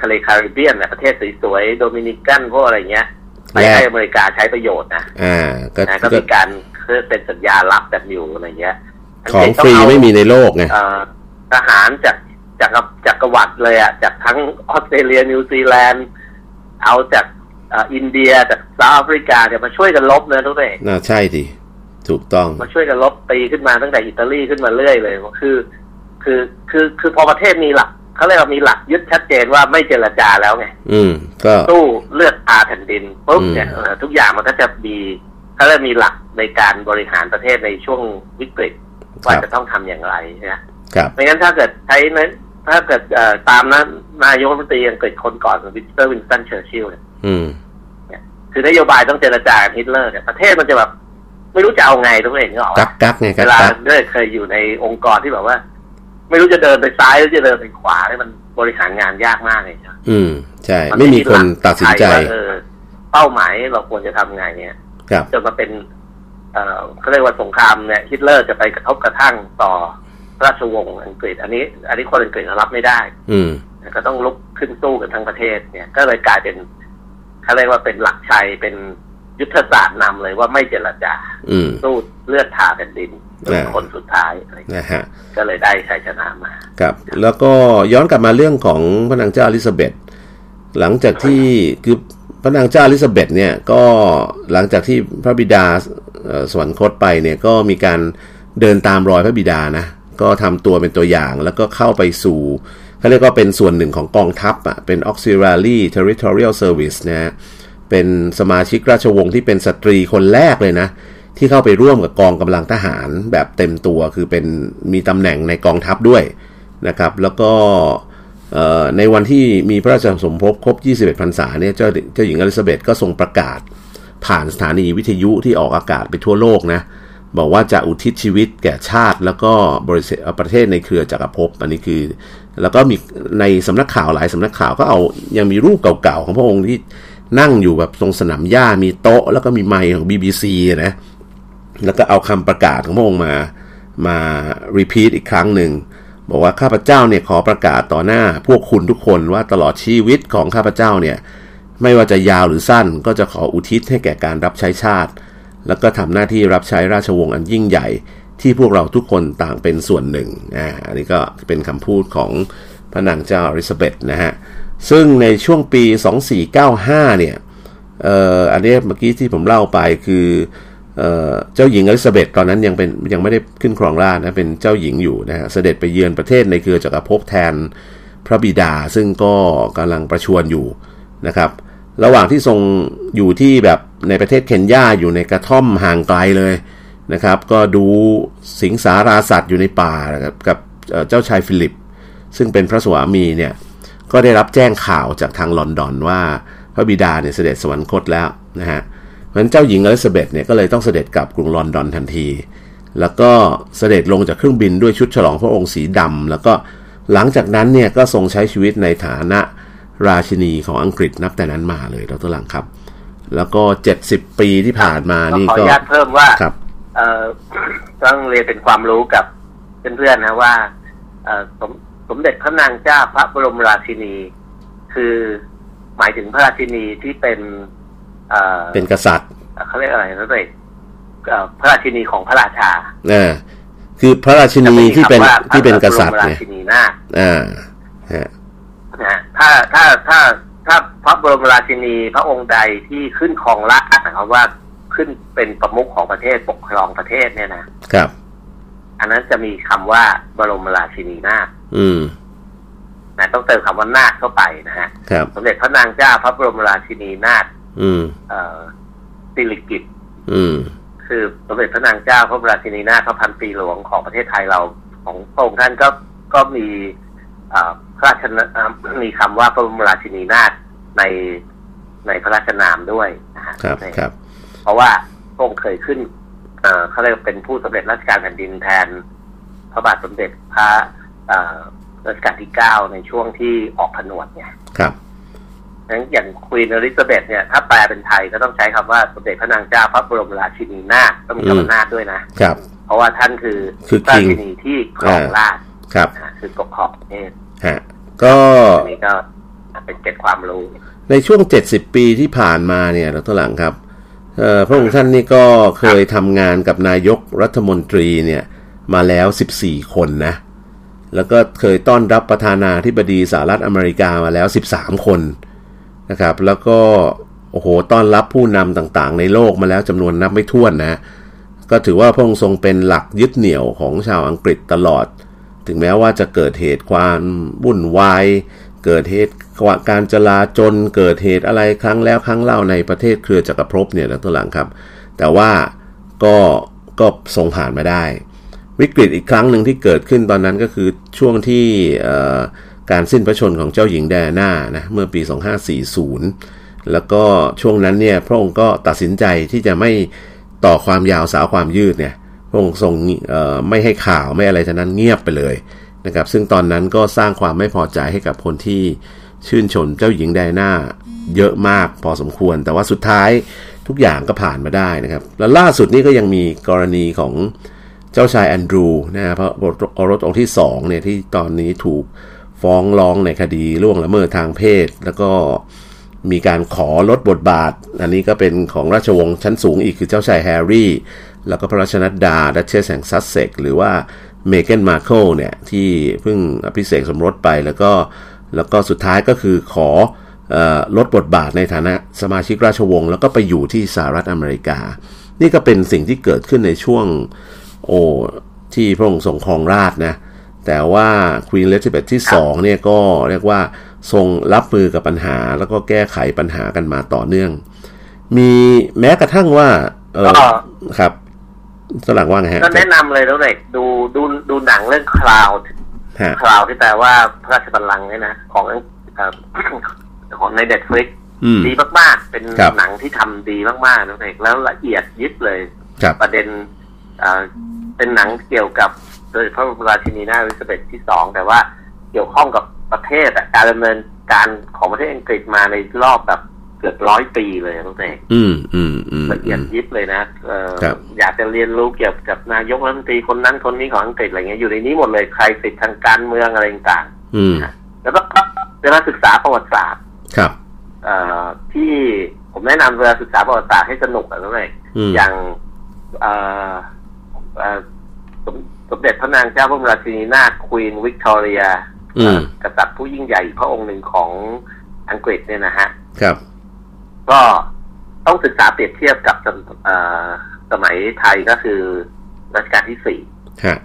ทะเลแคริบเบียนนะประเทศสวยๆโดมินิกันพวกอะไรเงี้ยไปแลกให้อเมริกาใช้ประโยชน์นะอ่าก็นะก็ก็มีการคือเป็นสัญญาลับแบบอยู่อะไรเงี้ย ของกฤษฟต้รีเาไม่มีในโลกไงเอ่อทหารจาก จากจากกรวรรดิเลยอะจากทั้งออสเตรเลียนิวซีแลนด์เอาจากเอ่ออินเดียจากเซาท์แอฟริกาเนี่ยมาช่วยกันลบเนยทุกท่านน่าใช่ดิถูกต้องมาช่วยกันลบตีขึ้นมาตั้งแต่อิตาลีขึ้นมาเรื่อยเลยคือ คือคือคือพอประเทศมีหลักเขาเรียกว่ามีหลักยึดชัดเจนว่าไม่เจรจาแล้วไงอืม ก็สู้เลือดอาแผ่นดินปุ๊บอืมเนี่ยเอ่อทุกอย่างมันก็จะมีเขาเรียกมีหลักในการบริหารประเทศในช่วงวิกฤตว่าจะต้องทำอย่างไรนะครับไม่งั้นถ้าเกิดใช้นั้น ถ้าเกิดเอ่อตามนั้นนายกรัฐมนตรีอังกฤษคนก่อนวินสเตอร์วินสตันเชอร์ชิลล์เนี่ยอืมคือนโยบายต้องเจรจากับฮิตเลอร์เนี่ยประเทศมันจะแบบไม่รู้จะเอาไงทุกเองก็ออกกักกักไงเวกักลากักด้วยเคยอยู่ในองค์กรที่แบบว่า ไม่รู้จะเดินไปซ้ายหรือจะเดินไปขวาเนี่ยมันบริหารงานยากมากเลยนะอืม ใช่ ไม่มีคนตัดสินใจว่าเออเป้าหมายเราควรจะทำไงเนี่ยครับจนมาเป็น เอ่อเขาเรียกว่าสงครามเนี่ยฮิตเลอร์จะไปกระทบกระทั่งต่อ ราชวงศ์อังกฤษ อันนี้ อันนี้คนอังกฤษรับไม่ได้ อืมก็ต้องลุกขึ้นสู้กันทั้งประเทศ เนี่ย ก็เลยกลายเป็นเขาเรียกว่าเป็นหลักชัยเป็นยุทธศาสตร์นำเลยว่าไม่เจรจาอืมสู้เลือดทาแผ่นดินจนอ่าคนสุดท้ายอะไรนะฮะก็เลยได้ชัยชนะมาครับ แล้วก็ย้อนกลับมาเรื่องของพระนางเจ้าอลิซาเบธหลังจากที่คือพระนางเจ้าอลิซาเบธเนี่ยก็หลังจากที่พระบิดาเอ่อสวรรคตไปเนี่ยก็มีการเดินตามรอยพระบิดานะ ก็ทำตัวเป็นตัวอย่างแล้วก็เข้าไปสู่เขาเรียกว่าเป็นส่วนหนึ่งของกองทัพอะเป็น auxiliary territorial service นะฮะเป็นสมาชิกราชวงศ์ที่เป็นสตรีคนแรกเลยนะ ที่เข้าไปร่วมกับกองกำลังทหารแบบเต็มตัวคือเป็นมีตำแหน่งในกองทัพด้วยนะครับ แล้วก็ในวันที่มีพระราชสมภพครบ 21 พรรษาเนี่ยเจ้าเจ้าหญิงอลิซาเบธก็ทรงประกาศผ่านสถานีวิทยุที่ออกอากาศไปทั่วโลกนะ บอกว่าจะอุทิศชีวิตแก่ชาติ แล้วก็บริษัทประเทศในเครือจักรภพอันนี้คือ แล้วก็มีในสำนักข่าวหลายสำนักข่าวก็เอายังมีรูปเก่าๆของพระองค์ที่นั่งอยู่แบบตรงสนามหญ้ามีโต๊ะ แล้วก็มีไมค์ของ BBC นะแล้วก็เอาคำประกาศของพระองค์มามา repeat อีกครั้งหนึ่งบอกว่าข้าพเจ้าเนี่ยขอประกาศต่อหน้า พวกคุณทุกคนว่าตลอดชีวิตของข้าพเจ้าเนี่ยไม่ว่าจะยาวหรือสั้นก็จะขออุทิศให้แก่การรับใช้ชาติ แล้วก็ทำหน้าที่รับใช้ราชวงศ์อันยิ่งใหญ่ ที่พวกเราทุกคนต่างเป็นส่วนหนึ่งอ่าอันนี้ก็เป็นคำพูดของพระนางเจ้าอลิซาเบธนะฮะซึ่งในช่วงปี 2495 เนี่ยเอ่ออันนี้เมื่อกี้ที่ผมเล่าไปคือเอ่อเจ้าหญิงอลิซาเบธตอนนั้นยังเป็นยังไม่ได้ขึ้นครองราชนะเป็นเจ้าหญิงอยู่นะฮะเสด็จไปเยือนประเทศในเครือจักรภพแทนพระบิดาซึ่งก็กำลังประชวรอยู่นะครับ ระหว่างที่ทรงอยู่ที่แบบในประเทศเคนยาอยู่ในกระท่อมห่างไกลเลยนะครับ ก็ดูสิงสาราสัตว์อยู่ในป่ากับกับเจ้าชายฟิลิป ซึ่งเป็นพระสวามีเนี่ยก็ได้รับแจ้งข่าวจากทางลอนดอนว่าพระบิดาเนี่ยเสด็จสวรรคตแล้วนะฮะเพราะฉะนั้นเจ้าหญิงอลิซาเบธเนี่ยก็เลยต้องเสด็จกลับกรุงลอนดอนทันที แล้วก็เสด็จลงจากเครื่องบินด้วยชุดฉลองพระองค์สีดำแล้วก็หลังจากนั้นเนี่ยก็ทรงใช้ชีวิตในฐานะ ราชินีของอังกฤษนับแต่นั้นมาเลยดรหลังครับ แล้วก็70ปีที่ผ่านมานี่ขออก็นุญาตเพิ่มว่าครับเอ่อต้องเรียนเป็นความรู้กับเพื่อนๆนะว่าเอ่อสมสมเด็จพระนางเจ้าพระบรมราชินี คือหมายถึงพระราชินีที่เป็นเอ่อเป็นกษัตริย์เขาเรียกอะไรนะเด็กเอ่อพระราชินีของพระราชาเออคือพระราชินีที่เป็นจะมีคำว่าที่เป็นกษัตริย์พระบรมราเนี่ยชินีนาถอ่าฮะนะฮะ ถ้าถ้าถ้าถ้าพระบรมราชินีพระองค์ใดที่ขึ้นครองราชย์นะครับว่าขึ้นเป็นประมุขของประเทศปกครองประเทศเนี่ยนะครับ อันนั้นจะมีคำว่าบรมราชินีนาถอืมนะต้องเติมคำว่านาถเข้าไปนะฮะครับสมเด็จพระนางเจ้าพระบรมราชินีนาถอืม เอ่อสิริกิติ์อืม คือสมเด็จพระนางเจ้าพระบรมราชินีนาถพระพันปีหลวงของประเทศไทยเราของพระองค์ท่านก็ก็มีเอ่อ พระราชนอ่ามีคำว่าพระบรมราชินีนาถในในพระราชนามด้วยนะฮะครับในครับ เพราะว่าพระองค์เคยขึ้นเอ่อเขาเรียกว่าเป็นผู้สำเร็จราชการแผ่นดินแทน พระบาทสมเด็จพระเอ่อรัชกาลที่เก้าในช่วงที่ออกผนวดเนี่ยครับงั้นอย่างควีนอลิซาเบธเนี่ยถ้าแปลเป็นไทยก็ต้องใช้คำว่าสมเด็จพระนางเจ้าพระบรมราชินีนาถต้องมีคำว่านาถด้วยนะครับ เพราะว่าท่านคือคือพระรา king ชินีที่ครองราชย์ครับนะฮะคือปกครองประเทศ ฮะก็อันนี้ก็เป็นเกร็ดความรู้ ในช่วง70ปีที่ผ่านมาเนี่ยดรหลังครับเอ่อพระองค์ท่านนี่ก็เคยทำงานกับนายกรัฐมนตรีเนี่ยมาแล้ว 14 คนนะ แล้วก็เคยต้อนรับประธานาธิบดีสหรัฐอเมริกามาแล้ว 13 คนนะครับ แล้วก็โอ้โหต้อนรับผู้นำต่างๆ ในโลกมาแล้วจำนวนนับไม่ถ้วนนะ ก็ถือว่าพระองค์ทรงเป็นหลักยึดเหนี่ยวของชาวอังกฤษตลอด ถึงแม้ว่าจะเกิดเหตุความวุ่นวายเกิดเหตุการจลาจลเกิดเหตุอะไรครั้งแล้วครั้งเล่าในประเทศเครือจักรภพเนี่ยแล้วตัวหลังครับ แต่ว่าก็ก็ทรงผ่านมาได้ วิกฤตอีกครั้งหนึ่งที่เกิดขึ้นตอนนั้นก็คือช่วงที่การสิ้นพระชนของเจ้าหญิงแดน่านะเมื่อปี 2540 แล้วก็ช่วงนั้นเนี่ยพระองค์ก็ตัดสินใจที่จะไม่ต่อความยาวสาวความยืดเนี่ย พระองค์ทรงไม่ให้ข่าวไม่อะไรทั้งนั้นเงียบไปเลยนะครับ ซึ่งตอนนั้นก็สร้างความไม่พอใจให้กับคนที่ชื่นชมเจ้าหญิงไดนา เยอะมากพอสมควร แต่ว่าสุดท้ายทุกอย่างก็ผ่านมาได้นะครับ แล้วล่าสุดนี้ก็ยังมีกรณีของเจ้าชายแอนดรูนะฮะพระโอรสองค์ที่สองเนี่ยที่ตอนนี้ถูกฟ้องร้องในคดีล่วงละเมิดทางเพศ แล้วก็มีการขอลดบทบาท อันนี้ก็เป็นของราชวงศ์ชั้นสูงอีกคือเจ้าชายแฮร์รี่ แล้วก็พระราชนัดดาดัชเชสแห่งซัสเซกซ์หรือว่าเมเกนมาร์เคิลเนี่ย ที่เพิ่งอภิเษกสมรสไปแล้วก็แล้วก็สุดท้ายก็คือขอเออลดบทบาทในฐานะสมาชิกราชวงศ์แล้วก็ไปอยู่ที่สหรัฐอเมริกา นี่ก็เป็นสิ่งที่เกิดขึ้นในช่วงโอ้ที่พระองค์ทรงครองราชย์นะแต่ว่าควีนเอลิซาเบธที่สองเนี่ยก็เรียกว่าทรงรับมือกับปัญหาแล้วก็แก้ไขปัญหากันมาต่อเนื่อง มีแม้กระทั่งว่าเออก็ครับ สลังว่าไงฮะก็แนะนำเลยแล้วเด็กดูดูดูหนังเรื่อง Crown ฮะ Crown ที่แปลว่าพระราชบัลลังก์เนี่ยนะของเอ่อของ Netflix อืมดีมากๆ เป็นครับหนังที่ทำดีมากๆนะเด็กแล้วละเอียดยิบเลยครับประเด็นเอ่อเป็นหนังเกี่ยวกับโดยพระบรมราชินีนาถอลิซาเบธที่สองแต่ว่าเกี่ยวข้องกับประเทศอะการดำเนินการของประเทศอังกฤษมาในรอบแบบ เกือบร้อยปีเลยน้องเด็กอืมอืมอืมละเอียดยิบเลยนะเอ่อครับอยากจะเรียนรู้เกี่ยวกับนายกรัฐมนตรีคนนั้นคนนี้ของอังกฤษอะไรเงี้ยอยู่ในนี้หมดเลยใครติดทางการเมืองอะไรต่างอืมๆแล้วก็เวลาศึกษาประวัติศาสตร์ ครับ เอ่อที่ผมแนะนำเวลาศึกษาประวัติศาสตร์ให้สนุกอะน้องเด็กอืมอย่างเอ่อเอ่อสมสมเด็จพระนางเจ้าพระบรมราชินีนาถควีนวิกตอเรียอืมกษัตริย์ผู้ยิ่งใหญ่พระองค์หนึ่งของอังกฤษเนี่ยนะฮะ ครับ ก็ต้องศึกษาเปรียบเทียบกับสมเอ่อสมัยไทยก็คือรัชกาลที่สี่ฮะ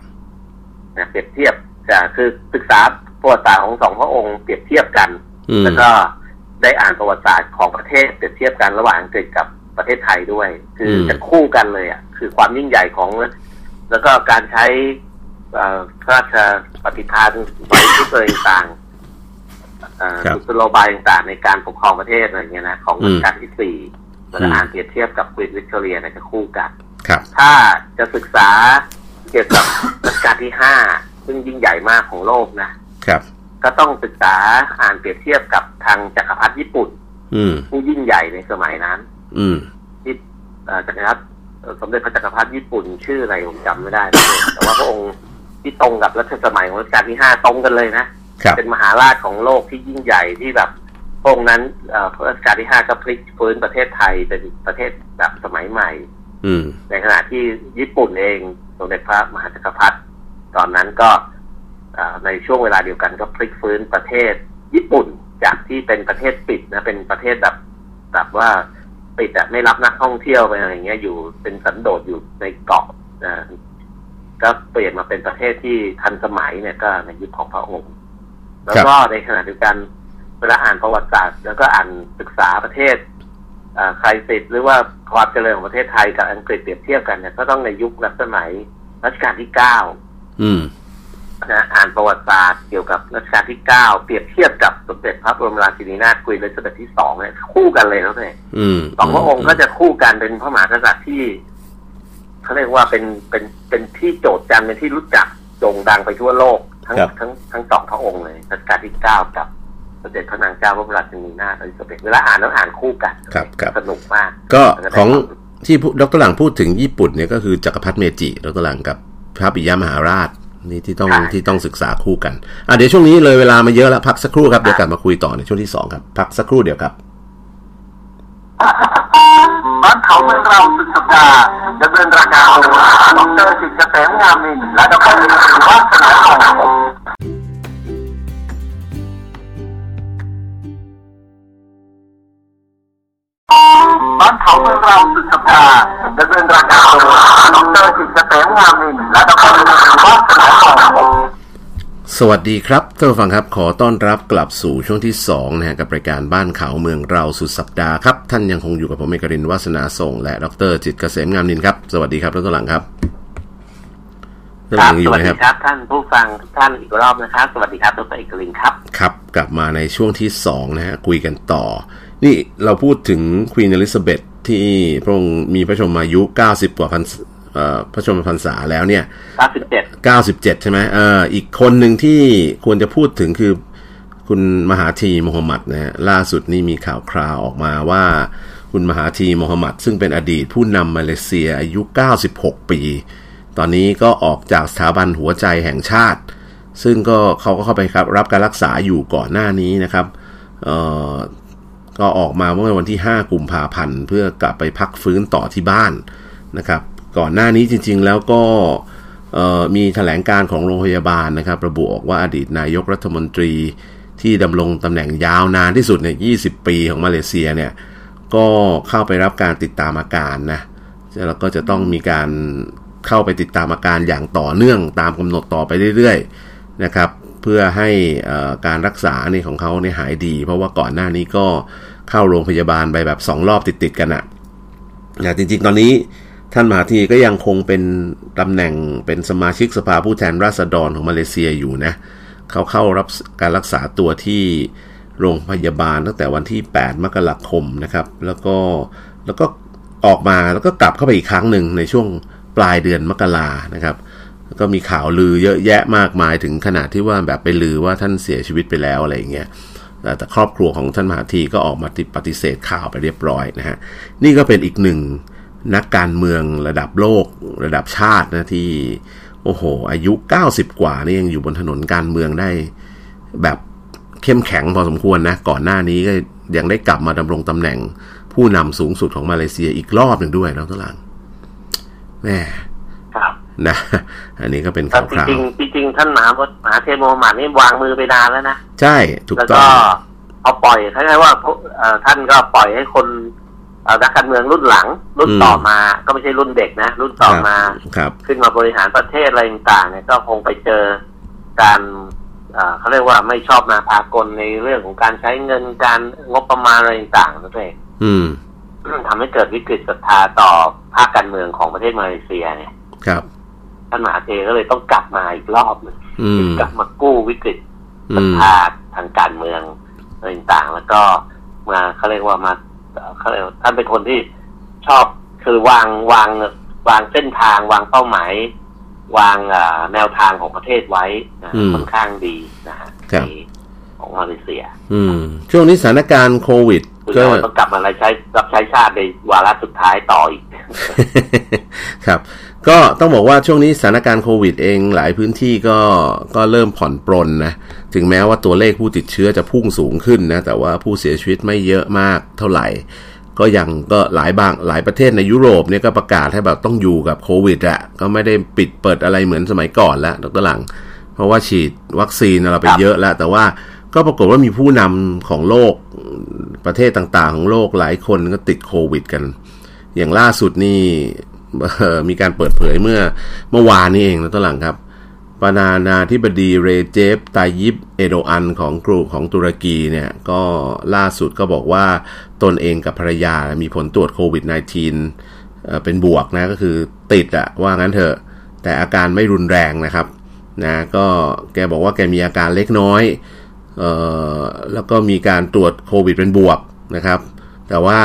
นะเปรียบเทียบจะคือศึกษาประวัติศาสตร์ของสองพระองค์เปรียบเทียบกันอืมแล้วก็ได้อ่านประวัติศาสตร์ของประเทศเปรียบเทียบกันระหว่างอังกฤษกับประเทศไทยด้วย คืออมจะคู่กันเลยอะคือความยิ่งใหญ่ของ แล้วก็การใช้เอ่อพระราชปฏิภาณไว้ที่ตัวต่างๆเอ่อครับ กุศโลบายต่างๆในการปกครองประเทศอะไรอย่างเงี้ยนะของอืรัมชกาลที่สี่แล้วก็อืมอ่านเปรียบเทียบกับควีนวิกตอเรียเนี่ยจะคู่กันครับถ้าจะศึกษาเกี่ยวกับรัชกาลที่ห้าซึ่งยิ่งใหญ่มากของโลกนะครับ ก็ต้องศึกษาอ่านเปรียบเทียบกับทางจักรพรรดิญี่ปุ่น อืมผู้ยิ่งใหญ่ในสมัยนั้น อืมที่เอ่อจักรพรรดิเอ่อสมเด็จพระจักรพรรดิญี่ปุ่นชื่ออะไรผมจำไม่ได้เลยแต่ว่าพระองค์ที่ตรงกับรัชสมัยของรัชกาลที่ห้าตรงกันเลยนะครับ เป็นมหาราชของโลกที่ยิ่งใหญ่ที่แบบพระองค์นั้นเอ่อพระรัชกาลที่ห้าก็พลิกฟื้นประเทศไทยเป็นประเทศแบบสมัยใหม่ อืมในขณะที่ญี่ปุ่นเองสมเด็จพระมหาจักรพรรดิตอนนั้นก็เอ่อในช่วงเวลาเดียวกันก็พลิกฟื้นประเทศญี่ปุ่นจากที่เป็นประเทศปิดนะเป็นประเทศแบบแบบว่าปิดอะไม่รับนักท่องเที่ยวไปอะไรเงี้ยอยู่เป็นสันโดษอยู่ในเกาะนะก็เปลี่ยนมาเป็นประเทศที่ทันสมัยเนี่ยก็ในยุคของพระองค์ แล้วก็ในขณะเดียวกันเวลาอ่านประวัติศาสตร์ แล้วก็อ่านศึกษาประเทศเอ่อเครดิตหรือว่าความเจริญของประเทศไทยกับอังกฤษเปรียบเทียบกันเนี่ยก็ต้องในยุครัชสมัยรัชกาลที่เก้าอืมนะอ่านประวัติศาสตร์เกี่ยวกับรัชกาลที่เก้าเปรียบเทียบกับสมเด็จพระบรมราชินีนาถควีนอลิซาเบธที่สองเนี่ยคู่กันเลยนะเนี่ยอืมสองพระองค์ก็จะคู่กันเป็นพระมหากษัตริย์ที่เขาเรียกว่าเป็นเป็นเป็นที่โจทย์จันเป็นที่รู้จักโด่งดังไปทั่วโลก ทั้งครับ ทั้งทั้งสองพระองค์เลยรัชกาลที่เก้ากับสมเด็จพระนางเจ้าพระบรมราชินีนาถอลิซาเบธเวลาอ่านต้องอ่านคู่กันครับครับ สนุกมาก ก็แล้วก็ได้ของความรู้ที่ดรหลังพูดถึงญี่ปุ่นเนี่ยก็คือจักรพรรดิเมจิดรหลังกับพระปิยมหาราชนี่ที่ต้องใช่ ที่ต้องศึกษาคู่กันอะเดี๋ยวช่วงนี้เลยเวลามาเยอะแล้วพักสักครู่ครับเดี๋ยวกลับมาคุยต่อในช่วงที่สองครับพักสักครู่เดียวครับ บ้านเขาเมืองเราสุดสัปดาห์ดำเนินรายการโดยดอกเตอร์จิตรเกษมงามนิลและดรวัฒนาทอง บ้านเขาเมืองเราสุดสัปดาห์ดำเนินรายการโดยดอกเตอร์จิตรเกษมงามนิลและดรวัฒนาทองสวัสดีครับท่านผู้ฟังครับขอต้อนรับกลับสู่ช่วงที่2นะฮะกับรายการบ้านเขาเมืองเราสุดสัปดาห์ครับท่านยังคงอยู่กับผมเอกรินทร์วาสนาส่ง และดรจิตรเกษมงามนิลครับสวัสดีครับดรหลังครับดรหคลัรับงอสยู่วัไหสมคดีรับครับท่านผู้ฟังทุกท่านอีกรอบนะครับ สวัสดีครับดรเอกลินครับ ครับ กลับมาในช่วงที่2นะฮะคุยกันต่อ นี่เราพูดถึงควีนอลิซาเบธที่พระองค์มีพระชนมายุ 90 กว่าพันเอ่อพระชนมพรรษาแล้วเนี่ย 97 97 ใช่ไหมเอ่ออีกคนหนึ่งที่ควรจะพูดถึงคือคุณมหาธีโมฮัมหมัดนะฮะล่าสุดนี่มีข่าวคราวออกมาว่า คุณมหาธีโมฮัมหมัด ซึ่งเป็นอดีตผู้นำมาเลเซียอายุ 96 ปี ตอนนี้ก็ออกจากสถาบันหัวใจแห่งชาติ ซึ่งก็เขาก็เข้าไปครับรับการรักษาอยู่ก่อนหน้านี้นะครับเอ่อ ก็ออกมาเมื่อวันที่ 5 กุมภาพันธ์เพื่อกลับไปพักฟื้นต่อที่บ้านนะครับ ก่อนหน้านี้จริง ๆ แล้วก็มีแถลงการของโรงพยาบาลนะครับ ระบุออกว่าอดีตนายกรัฐมนตรีที่ดำรงตำแหน่งยาวนานที่สุดในย20 ปีของมาเลเซียเนี่ย ก็เข้าไปรับการติดตามอาการนะ แล้วก็จะต้องมีการเข้าไปติดตามอาการอย่างต่อเนื่องตามกำหนดต่อไปเรื่อยๆนะครับ เพื่อให้เอ่อการรักษาในของเขาเนี่ยหายดี เพราะว่าก่อนหน้านี้ก็เข้าโรงพยาบาลไปแบบสองรอบติดๆกันอะนะจริงๆ ตอนนี้ท่านมหาธีก็ยังคงเป็นตำแหน่งเป็นสมาชิกสภาผู้แทนราษฎรของมาเลเซียอยู่นะเขาเข้ารับการรักษาตัวที่โรงพยาบาลตั้งแต่วันที่ 8 มกราคมนะครับ แล้วก็แล้วก็ออกมาแล้วก็กลับเข้าไปอีกครั้งหนึ่งในช่วงปลายเดือนมกรานะครับ ก็มีข่าวลือเยอะแยะมากมายถึงขนาดที่ว่าแบบไปลือว่าท่านเสียชีวิตไปแล้วอะไรอย่างเงี้ยแต่ครอบครัวของท่านมหาธีก็ออกมาติปฏิเสธข่าวไปเรียบร้อยนะฮะนี่ก็เป็นอีกหนึ่งนักการเมืองระดับโลกระดับชาตินะที่โอ้โห อายุ 90 กว่านี่ยังอยู่บนถนนการเมืองได้แบบเข้มแข็งพอสมควรนะ ก่อนหน้านี้ก็ยังได้กลับมาดำรงตำแหน่งผู้นำสูงสุดของมาเลเซียอีกรอบหนึ่งด้วยนะทุกหลังแม่ นะอันนี้ก็เป็นแต่ข่าวจคราวริงๆจริงๆท่านมหามหาเทพโมฮัมหมัดนี่วางมือไปนานแล้วนะใช่ถูกแล้วต้อก็งพอปล่อยคล้ายๆว่าเอ่อท่านก็ปล่อยให้คนเอ่อนักการเมืองรุ่นหลัง รุ่นอืมต่อมาก็ไม่ใช่รุ่นเด็กนะ รุ่นต่อมาครับขึ้นมาบริหารประเทศอะไรต่างๆเนี่ยก็คงไปเจอการเขาเรียกว่าไม่ชอบมาพากลในเรื่องของการใช้เงินการงบประมาณอะไรต่างๆนั่นเองอืมทำให้เกิดวิกฤตศรัทธาต่อภาคการเมืองของประเทศมาเลเซียเนี่ยครับ ท่านมหาเทก็เลยต้องกลับมาอีกรอบหนึงอืมกลับมากู้วิกฤตศรัอืทมธาทางการเมืองอะไรต่างๆ แล้วก็มาเขาเรียกว่ามาเอ่อเขาเรียกว่าท่านเป็นคนที่ชอบคือวางวางวางเส้นทางวางเป้าหมายวางเอ่อแนวทางของประเทศไว้นะอืมค่อนข้างดีนะฮะครับใน ของมาเลเซีย อืม ช่วงนี้สถานการณ์โควิดคุณก็จะต้องกลับมาอะไรใช้รับใช้ชาติในวาระสุดท้ายต่ออีก ครับ ก็ต้องบอกว่าช่วงนี้สถานการณ์โควิดเองหลายพื้นที่ก็ก็เริ่มผ่อนปรนนะ ถึงแม้ว่าตัวเลขผู้ติดเชื้อจะพุ่งสูงขึ้นนะ แต่ว่าผู้เสียชีวิตไม่เยอะมากเท่าไหร่ก็ยังก็หลายบางหลายประเทศในยุโรปเนี่ยก็ประกาศให้แบบต้องอยู่กับโควิดอะก็ไม่ได้ปิดเปิดอะไรเหมือนสมัยก่อนแล้วดรหลัง เพราะว่าฉีดวัคซีนเราไปครับเยอะแล้ว แต่ว่า ก็ปรากฏว่ามีผู้นำของโลกประเทศต่างๆ ของโลกหลายคนก็ติดโควิดกัน อย่างล่าสุดนี่มีการเปิดเผยเมื่อเมื่อวานนี้เองนะตอนหลังครับประธานาธิบดีเรเจฟตายิปเอโดอันของกรุของตุรกีเนี่ยก็ล่าสุดก็บอกว่าตนเองกับภรรยามีผลตรวจโควิด -19 เอ่อเป็นบวกนะก็คือติดอะว่างั้นเถอะ แต่อาการไม่รุนแรงนะครับนะก็แกบอกว่าแกมีอาการเล็กน้อย แล้วก็มีการตรวจโควิดเป็นบวกนะครับ แต่ว่า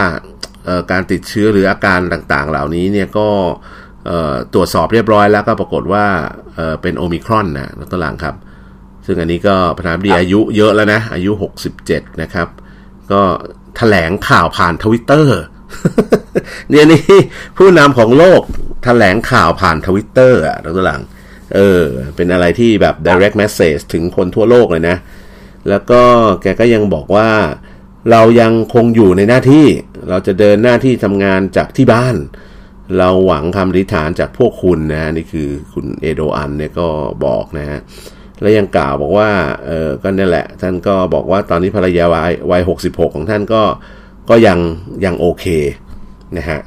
เอ่อการติดเชื้อหรืออาการต่างๆ เหล่านี้เนี่ยก็เอ่อตรวจสอบเรียบร้อยแล้วก็ปรากฏว่าเอ่อเป็นโอมิครอนนะนักตหลังครับ ซึ่งอันนี้ก็ประธานาธิบดีอายุเยอะแล้วนะ อายุ 67 นะครับ ก็แถลงข่าวผ่านทวิตเตอร์เนี่ยนี่ผู้นำของโลกแถลงข่าวผ่านทวิตเตอร์อะนักตหลังเออ เป็นอะไรที่แบบ direct message ถึงคนทั่วโลกเลยนะ แล้วก็แกก็ยังบอกว่า เรายังคงอยู่ในหน้าที่ เราจะเดินหน้าที่ทำงานจากที่บ้าน เราหวังคำอธิษฐานจากพวกคุณนะนี่คือคุณเอโดอันเนี่ยก็บอกนะฮะและยังกล่าวบอกว่าเออก็นี่แหละ ท่านก็บอกว่าตอนนี้ภรรยาวัยวัยหกสิบหกของท่านก็ก็ยังยังโอเคนะฮะ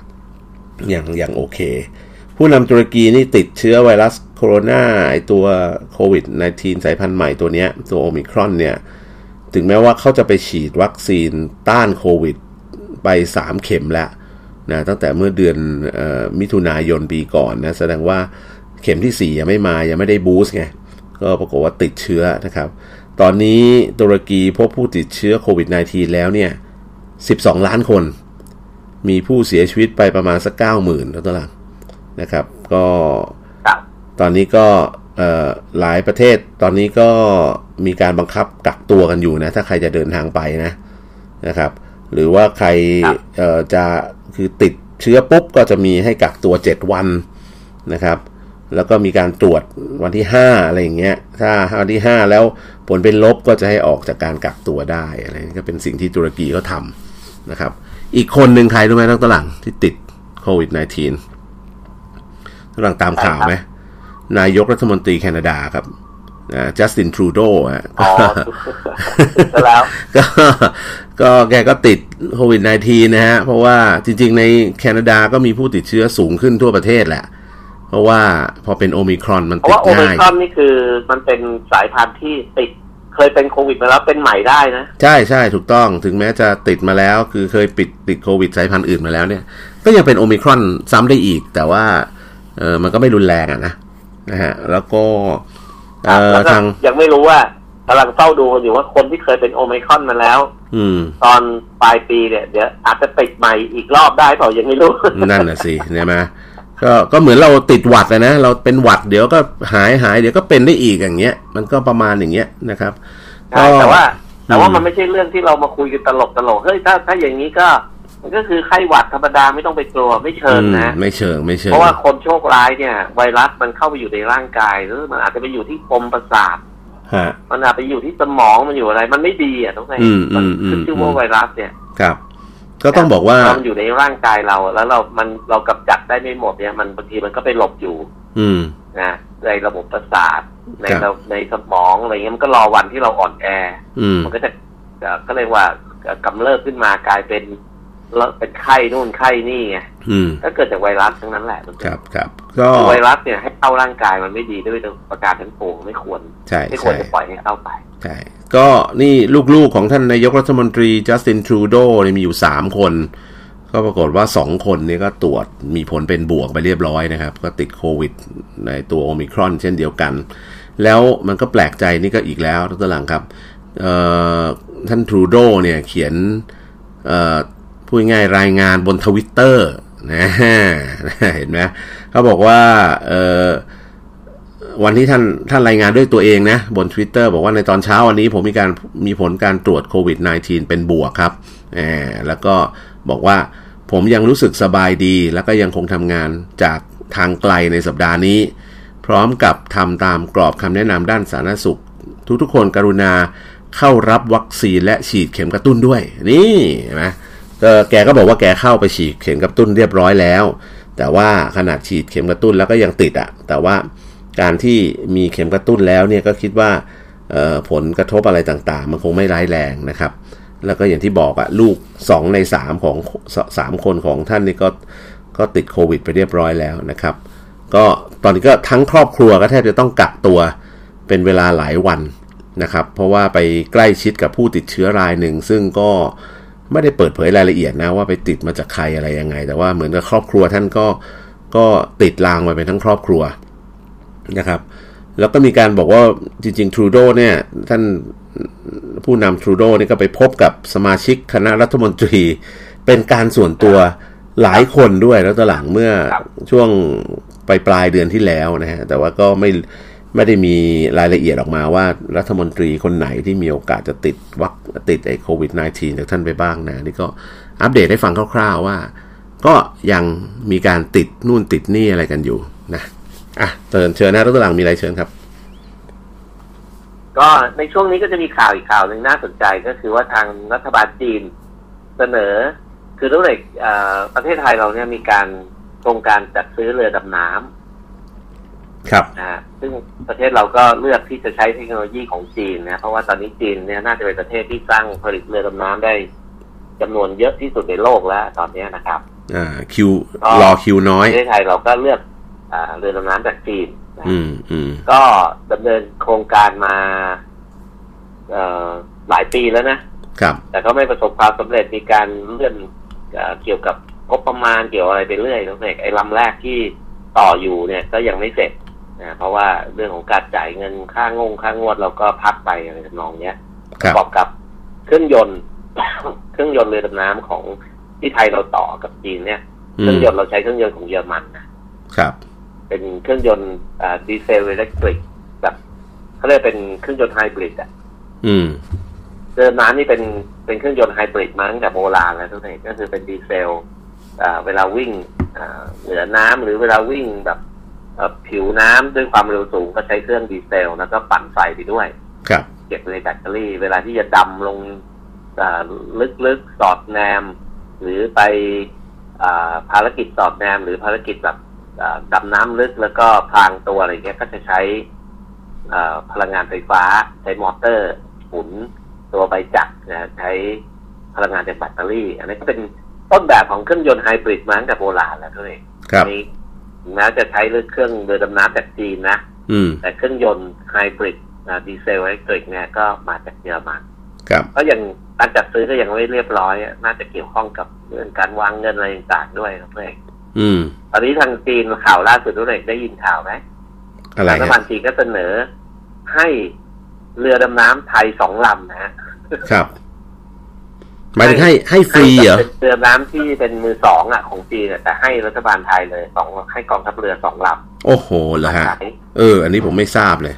ยังยังโอเค ผู้นำตุรกีนี่ติดเชื้อไวรัส โคโรนาไอตัวโควิด -19 สายพันธุ์ใหม่ตัวเนี้ยตัวโอมิครอนเนี่ย ถึงแม้ว่าเขาจะไปฉีดวัคซีนต้านโควิด ไป 3 เข็มแล้วนะตั้งแต่เมื่อเดือนออมิถุนายนปีก่อนนะแสดงว่าเข็มที่ 4 ยังไม่มายังไม่ได้บูสต์ไง ก็ปรากฏว่าติดเชื้อนะครับ ตอนนี้ตุรกีพบผู้ติดเชื้อโควิด -19 แล้วเนี่ย 12 ล้านคน มีผู้เสียชีวิตไปประมาณสัก 90,000แล้วตัวหลังนะครับ ก็ ตอนนี้ก็เอ่อหลายประเทศตอนนี้ก็มีการบังคับกักตัวกันอยู่นะ ถ้าใครจะเดินทางไปนะนะครับ หรือว่าใครครับเอ่อจะคือติดเชื้อปุ๊บก็จะมีให้กักตัว7วันนะครับ แล้วก็มีการตรวจวันที่5อะไรอย่างเงี้ย ถ้าวันที่5แล้วผลเป็นลบก็จะให้ออกจากการกักตัวได้อะไรนี่ก็เป็นสิ่งที่ตุรกีก็ทำนะครับ อีกคนหนึ่งใครรู้ไหมทั้งตลังที่ติดโควิด -19 ตลังตามข่าวไหม นายกรัฐมนตรีแคนาดาครับจัสตินทรูโดฮะอ๋อก็แล้วก็ก็แกก็ติดโควิด -19 นะฮะ เพราะว่าจริงๆ ในแคนาดาก็มีผู้ติดเชื้อสูงขึ้นทั่วประเทศแหละ เพราะว่าพอเป็นโอมิครอนมันเพราะติดว่าโอมิง่ายครอนนี่คือมันเป็นสายพันธุ์ที่ติดเคยเป็นโควิดมาแล้วเป็นใหม่ได้นะ ใช่ใช่ถูกต้องถึงแม้จะติดมาแล้ว คือเคยปิดติดโควิดสายพันธุ์อื่นมาแล้วเนี่ย ก็ยังเป็นโอมิครอนซ้ำได้อีก แต่ว่าเออมันก็ไม่รุนแรงอะนะ นะฮะแล้วก็เออแล้วก็ทางยังไม่รู้ว่ากำลังเฝ้าดูกันอยู่ว่าคนที่เคยเป็นโอมิครอนมาแล้ว อืม ตอนปลายปีเนี่ยเดี๋ยวอาจจะติดใหม่อีกรอบได้เปล่ายังไม่รู้ นั่นน่ะสิเนี่ยมาก็ก็เหมือนเราติดหวัดเลยนะ เราเป็นหวัดเดี๋ยวก็หายหายเดี๋ยวก็เป็นได้อีกอย่างเงี้ย มันก็ประมาณอย่างเงี้ยนะครับใช่แต่ว่า แต่ว่าอืมมันไม่ใช่เรื่องที่เรามาคุยกันตลกตลกๆเฮ้ยถ้าถ้าอย่างนี้ก็ มันก็คือไข้หวัดธรรมดาไม่ต้องไปกลัวไม่เชิญนะอืมไม่เชิงไม่เชิงเพราะว่าคนโชคร้ายเนี่ย ไวรัสมันเข้าไปอยู่ในร่างกายหรือมันอาจจะไปอยู่ที่ปมประสาทฮะมันอาจไปอยู่ที่สมองมันอยู่อะไร มันไม่ดีอะต้องไงอืมมัอืมอืมขึ้นชื่อว่าไวรัสเนี่ยครับ ก็ต้องบอกว่ามันอยู่ในร่างกายเรา แล้วเรา มันเรากำจัดได้ไม่หมดเนี่ย มันบางทีมันก็ไปหลบอยู่ อืมนะในระบบประสาทในครับเราในสมองอะไรเงี้ยมันก็รอวันที่เราอ่อนแออืมมันก็จะเอ่อก็เรียกว่าเอ่อกำเริบขึ้นมากลายเป็น แล้วเป็นไข้นู่นไข้นี่ไงอืมก็เกิดจากไวรัสทั้งนั้นแหละครับครับ ก็ไวรัสเนี่ยให้เข้าร่างกายมันไม่ดีด้วยประการทั้งปวงไม่ควรใช่ไม่ควรใช่จะปล่อยให้เข้าไปใช่ก็นี่ลูกๆของท่านนายกรัฐมนตรีจัสตินทรูโดเนี่ยมีอยู่สามคน ก็ปรากฏว่าสองคนนี้ก็ตรวจมีผลเป็นบวกไปเรียบร้อยนะครับ ก็ติดโควิดในตัวโอมิครอนเช่นเดียวกัน แล้วมันก็แปลกใจนี่ก็อีกแล้วทุกหลังครับเอ่อท่านทรูโดเนี่ยเขียนเอ่อ พูดง่ายรายงานบนทวิตเตอร์นะเห็นไหมเขาบอกว่าเออวันที่ท่านท่านรายงานด้วยตัวเองนะ บน Twitter บอกว่าในตอนเช้าวันนี้ผมมีการมีผลการตรวจโควิด -19 เป็นบวกครับแหมแล้วก็บอกว่าผมยังรู้สึกสบายดี แล้วก็ยังคงทำงานจากทางไกลในสัปดาห์นี้ พร้อมกับทำตามกรอบคำแนะนำด้านสาธารณสุข ทุกๆคนกรุณาเข้ารับวัคซีนและฉีดเข็มกระตุ้นด้วย นี่เห็นไหม แกก็บอกว่าแกเข้าไปฉีดเข็มกระตุ้นเรียบร้อยแล้ว แต่ว่าขนาดฉีดเข็มกระตุ้นแล้วก็ยังติดอะ่ะ แต่ว่าการที่มีเข็มกระตุ้นแล้วเนี่ยก็คิดว่าผลกระทบอะไรต่างๆ มันคงไม่ร้ายแรงนะครับ แล้วก็อย่างที่บอกอะลูก 2 ใน 3 ของ 3 คนของท่านนี่ก็ก็ติดโควิดไปเรียบร้อยแล้วนะครับ ก็ตอนนี้ก็ทั้งครอบครัวก็แทบจะต้องกักตัวเป็นเวลาหลายวันนะครับ เพราะว่าไปใกล้ชิดกับผู้ติดเชื้อรายหนึ่ง ซึ่งก็ ไม่ได้เปิดเผยรายละเอียดนะว่าไปติดมาจากใครอะไรยังไง แต่ว่าเหมือนกับครอบครัวท่านก็ก็ติดลางไปเป็นทั้งครอบครัวนะครับ แล้วก็มีการบอกว่าจริงๆทรูโดเนี่ยท่านผู้นำทรูโดนี่ก็ไปพบกับสมาชิกคณะรัฐมนตรี เป็นการส่วนตัวหลายคนด้วยแล้วตอนหลังเมื่อช่วงปลายปลายเดือนที่แล้วนะฮะแต่ว่าก็ไม่ ไม่ได้มีรายละเอียดออกมาว่ารัฐมนตรีคนไหนที่มีโอกาสจะติดวัคติดไอ้โควิด -19 จากท่านไปบ้างนะ นี่ก็อัปเดตให้ฟังคร่าวๆว่า ก็ยังมีการติดนู่นติดนี่อะไรกันอยู่นะอะเชิญเชิญนะรัฐหลังมีอะไรเชิญครับ ก็ในช่วงนี้ก็จะมีข่าวอีกข่าวหนึ่งน่าสนใจก็คือว่าทางรัฐบาลจีนเสนอ คือตั้งแต่ประเทศไทยเราเนี่ยมีการโครงการจัดซื้อเรือดำน้ำ ครับนะฮะซึ่งประเทศเราก็เลือกที่จะใช้เทคโนโลยีของจีนนะเพราะว่าตอนนี้จีนเนี่ยน่าจะเป็นประเทศที่สร้างผลิตเรือดำน้ำได้จำนวนเยอะที่สุดในโลกแล้ว ตอนนี้นะครับอ่าคิวรอคิวน้อยประเทศไทยเราก็เลือกเรือดำน้ำจากจีนอืมอืมก็ดำเนินโครงการมาเอ่อหลายปีแล้วนะครับ แต่ก็ไม่ประสบความสำเร็จมีการเลื่อนเกี่ยวกับงบประมาณเกี่ยวอะไรไปเรื่อยตั้งแต่ไอ้ลำแรกที่ต่ออยู่เนี่ย ก็ยังไม่เสร็จ นะเพราะว่าเรื่องของการจ่ายเงินค่างงค่างวดเราก็พักไปอะไรทำนองเนี้ยประกอบกับเครื่องยนต์ เครื่องยนต์เรือดำน้ำของที่ไทยเราต่อกับจีนเนี่ย เครื่องยนต์เราใช้เครื่องยนต์ของเยอรมันนะครับ เป็นเครื่องยนต์ดีเซล electric แบบเขาเรียกเป็นเครื่องยนต์ไฮบริดอะอืมเรือดำน้ำนี่เป็นเป็นเครื่องยนต์ไฮบริดมาตั้งแต่โบราณแล้วทุกท่านก็คือเป็นดีเซลเวลาวิ่งเหนือน้ำหรือเวลาวิ่งแบบ ผิวน้ำด้วยความเร็วสูงก็ใช้เครื่องดีเซล แล้วก็ปั่นไฟไปด้วย ครับเก็บในแบตเตอรี่ เวลาที่จะดำลงลึกๆสอดแนม หรือไปภารกิจสอดแนม หรือภารกิจแบบดำน้ำลึกแล้วก็พรางตัวอะไรเงี้ยก็จะใช้พลังงานไฟฟ้า ใช้มอเตอร์หมุนตัวใบจักรนะใช้พลังงานจากแบตเตอรี่ อันนี้ก็เป็นต้นแบบของเครื่องยนต์ไฮบริดมาตั้งแต่โบราณแล้วด้วยครับ นี้แม้จะใช้เรื่องเครื่องเรือดำน้ำจากจีนนะแต่เครื่องยนต์ไฮบริดดีเซลอิเล็กทริกเนี่ยก็มาจากเยอรมันครับก็ยังการจัดซื้อก็ยังไม่เรียบร้อย น่าจะเกี่ยวข้องกับเรื่องการวางเงินอะไรต่างๆด้วยครับเพื่อนอืมตอนนี้ทางจีนข่าวล่าสุดทุกท่านได้ยินข่าวไหมอะไรรัฐบาลจีนก็เสนอให้เรือดำน้ำไทยสองลำนะครับ หมายถึงให้ให้ฟรีเหรอเรือน้ำที่เป็นมือสองอะของจีนแต่ให้รัฐบาลไทยเลยสองให้กองทัพเรือสองลำโอ้โหเหรอฮะเออ อันนี้ผมไม่ทราบเลย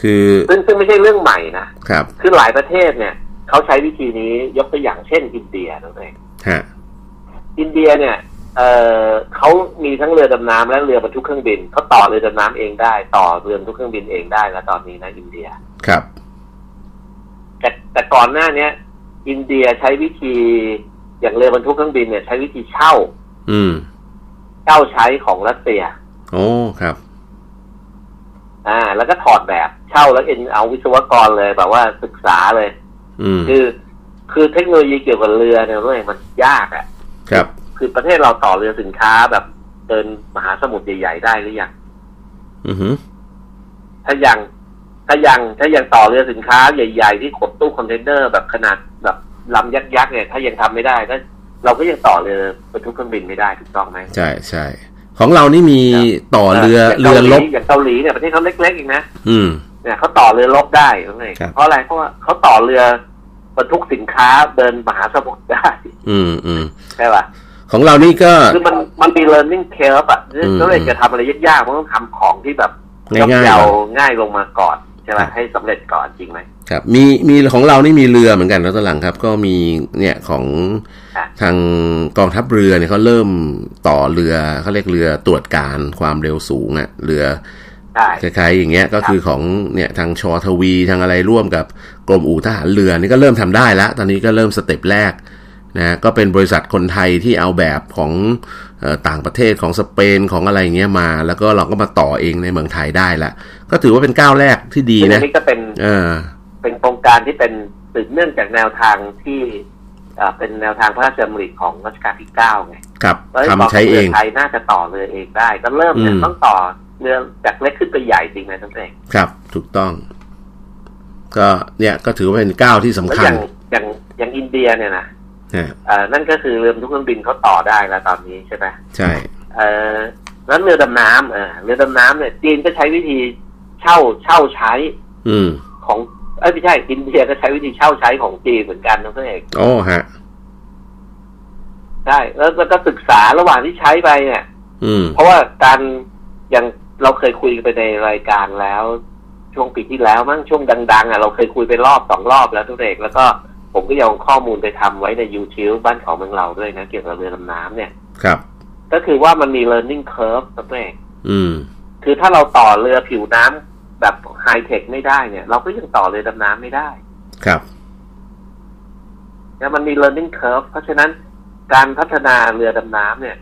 คือซึ่งซึ่งไม่ใช่เรื่องใหม่นะครับ คือหลายประเทศเนี่ยเขาใช้วิธีนี้ยกตัวอย่างเช่น อินเดียนั่นเองฮะอินเดียเนี่ย เออเขามีทั้งเรือดำน้ำและเรือบรรทุกเครื่องบินเขาต่อเรือดำน้ำเองได้ ต่อเรือบรรทุกเครื่องบินเองได้แล้วตอนนี้นะอินเดีย ครับ แต่แต่ก่อนหน้าเนี้ย อินเดียใช้วิธีอย่างเรือบรรทุกเครื่องบินเนี่ยใช้วิธีเช่า อืม เช่าใช้ของรัสเซีย โอ้ครับ อ่า แล้วก็ถอดแบบเช่าแล้วเอ็นเอาวิศวกรเลยแบบว่าศึกษาเลย อืคือ คือเทคโนโลยีเกี่ยวกับเรือเนี่ยด้วยมันยากอะ่ะ ครับ คือประเทศเราต่อเรือสินค้าแบบเดินมหาสมุทรใหญ่ๆได้หรือยังอือหือถ้ายัง ถ้ายังถ้ายังต่อเรือสินค้าใหญ่ๆ ที่ขนตู้คอนเทนเนอร์แบบขนาดแบบลำยักษ์ๆเนี่ย ถ้ายังทำไม่ได้ก็เราก็ยังต่อเรือบรรทุกเครื่องบินไม่ได้ถูกต้องไหมใช่ใช่ของเรานี่มีครับต่อเรืออย่างเรือลบอย่างเกาหลีเนี่ยประเทศเขาเล็กๆเองนะอืมเนี่ยเขาต่อเรือลบได้ตรงไหนครับเพราะอะไรเพราะว่าเขาต่อเรือบรรทุกสินค้าเดินมหาสมุทรได้ อืมอืมใช่ป่ะของเรานี่ก็คือมันมันมี learning curve อะอืมก็เลยจะทำอะไรยากๆมันต้องทำของที่แบบง่ายๆเยาก่อนง่ายลงมาก่อนใช่ไหมครับให้สำเร็จก่อนจริงไหมครับมีมีของเรานี่มีเรือเหมือนกันนะตอนหลังครับ ก็มีเนี่ยของอะทางกองทัพเรือเนี่ยเขาเริ่มต่อเรือเขาเรียกเรือตรวจการความเร็วสูงอะเรือได้คล้ายๆอย่างเงี้ยก็คือของเนี่ยทางชอทวีทางอะไรร่วมกับกรมอู่ทหารเรือนี่ก็เริ่มทำได้แล้วตอนนี้ก็เริ่มสเต็ปแรก นะก็เป็นบริษัทคนไทยที่เอาแบบของเออต่างประเทศของสเปนของอะไรอย่างเงี้ยมา แล้วก็เราก็มาต่อเองในเมืองไทยได้ละก็ถือว่าเป็นก้าวแรกที่ดีซึ่งอันะนนี้ก็เป็นเออเป็นโครงการที่เป็นสืบเนื่องจากแนวทางที่อ่าเป็นแนวทางพระราชดำริของรัชกาลที่เก้าไงครับแล้วทำใช้เองรืไทยน่าจะต่อเรือเองได้ ก็เริ่มเนี่ยอืมต้องต่อเรือจากเล็กขึ้นไปใหญ่จริงไหมท่านเองครับ ถูกต้อง ก็เนี่ยก็ถือว่าเป็นก้าวที่สำแล้วคัอญย่างอย่างอย่างอินเดียเนี่ยนะฮะอ่า นั่นก็คือเรือบรรทุกเครื่องบินเขาต่อได้แล้วตอนนี้ใช่ไหมใช่เอ่อแล้วเรือดำน้ำเออเรือดำน้ำเนี่ยจีนก็ใช้วิธีเช่าเช่าใช้ อืมของเอ้ยไม่ใช่อินเดียก็ใช้วิธีเช่าใช้ของจีนเหมือนกันนะเพื่อนเอกโอ้ฮะใช่แล้วแล้วก็ศึกษาระหว่างที่ใช้ไปเนี่ย อืม เพราะว่าการอย่างเราเคยคุยกันไปในรายการแล้ว ช่วงปีที่แล้วมั้งช่วงดัง ๆ อะเราเคยคุยไปรอบสองรอบแล้วทุกเด็กแล้วก็ ผมก็ยังเอาข้อมูลไปทำไว้ใน YouTube บ้านเขาเมืองเราด้วยนะ เกี่ยวกับเรือดำน้ำเนี่ย ครับ ก็คือว่ามันมี learning curve ทุกเด็กอืมคือถ้าเราต่อเรือผิวน้ำแบบไฮเทคไม่ได้เนี่ย เราก็ยังต่อเรือดำน้ำไม่ได้ ครับนะมันมี learning curve เพราะฉะนั้นการพัฒนาเรือดำน้ำเนี่ย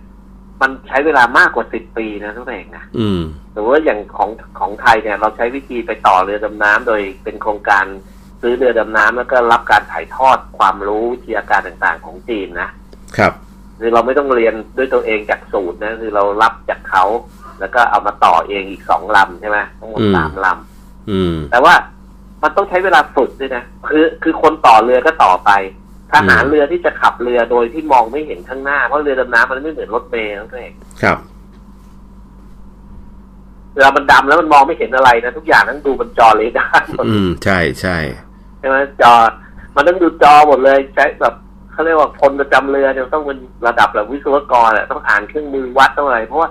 มันใช้เวลามากกว่าสิบปีนะทุกเด็กนะอืมหรือว่าอย่างของของไทยเนี่ย เราใช้วิธีไปต่อเรือดำน้ำโดยเป็นโครงการ ซื้อเรือดำน้ำแล้วก็รับการถ่ายทอดความรู้วิทยาการต่างๆของจีนนะครับคือเราไม่ต้องเรียนด้วยตัวเองจากสูตรนะคือเรารับจากเขาแล้วก็เอามาต่อเองอีกสองลำใช่ไหมทั้งหมดอืมสามลอืมำแต่ว่ามันต้องใช้เวลาฝึกด้วยนะคือคือคนต่อเรือก็ต่อไปทหารอืมเรือที่จะขับเรือโดยที่มองไม่เห็นข้างหน้าเพราะเรือดำน้ำมันไม่เหมือนรถเมล์นะตัวเองครับเวลามันดำแล้วมันมองไม่เห็นอะไรนะทุกอย่างต้องดูบนจอเรดาร์หมดอืมใช่ใช่ ใช่ไหมจอ มันต้องดูจอหมดเลยใช้แบบเขาเรียกว่าคนประจำเรือเนี่ยต้องเป็นระดับแบบวิศวกรอะต้องอ่านเครื่องมือวัดต้องอะไรเพราะว่า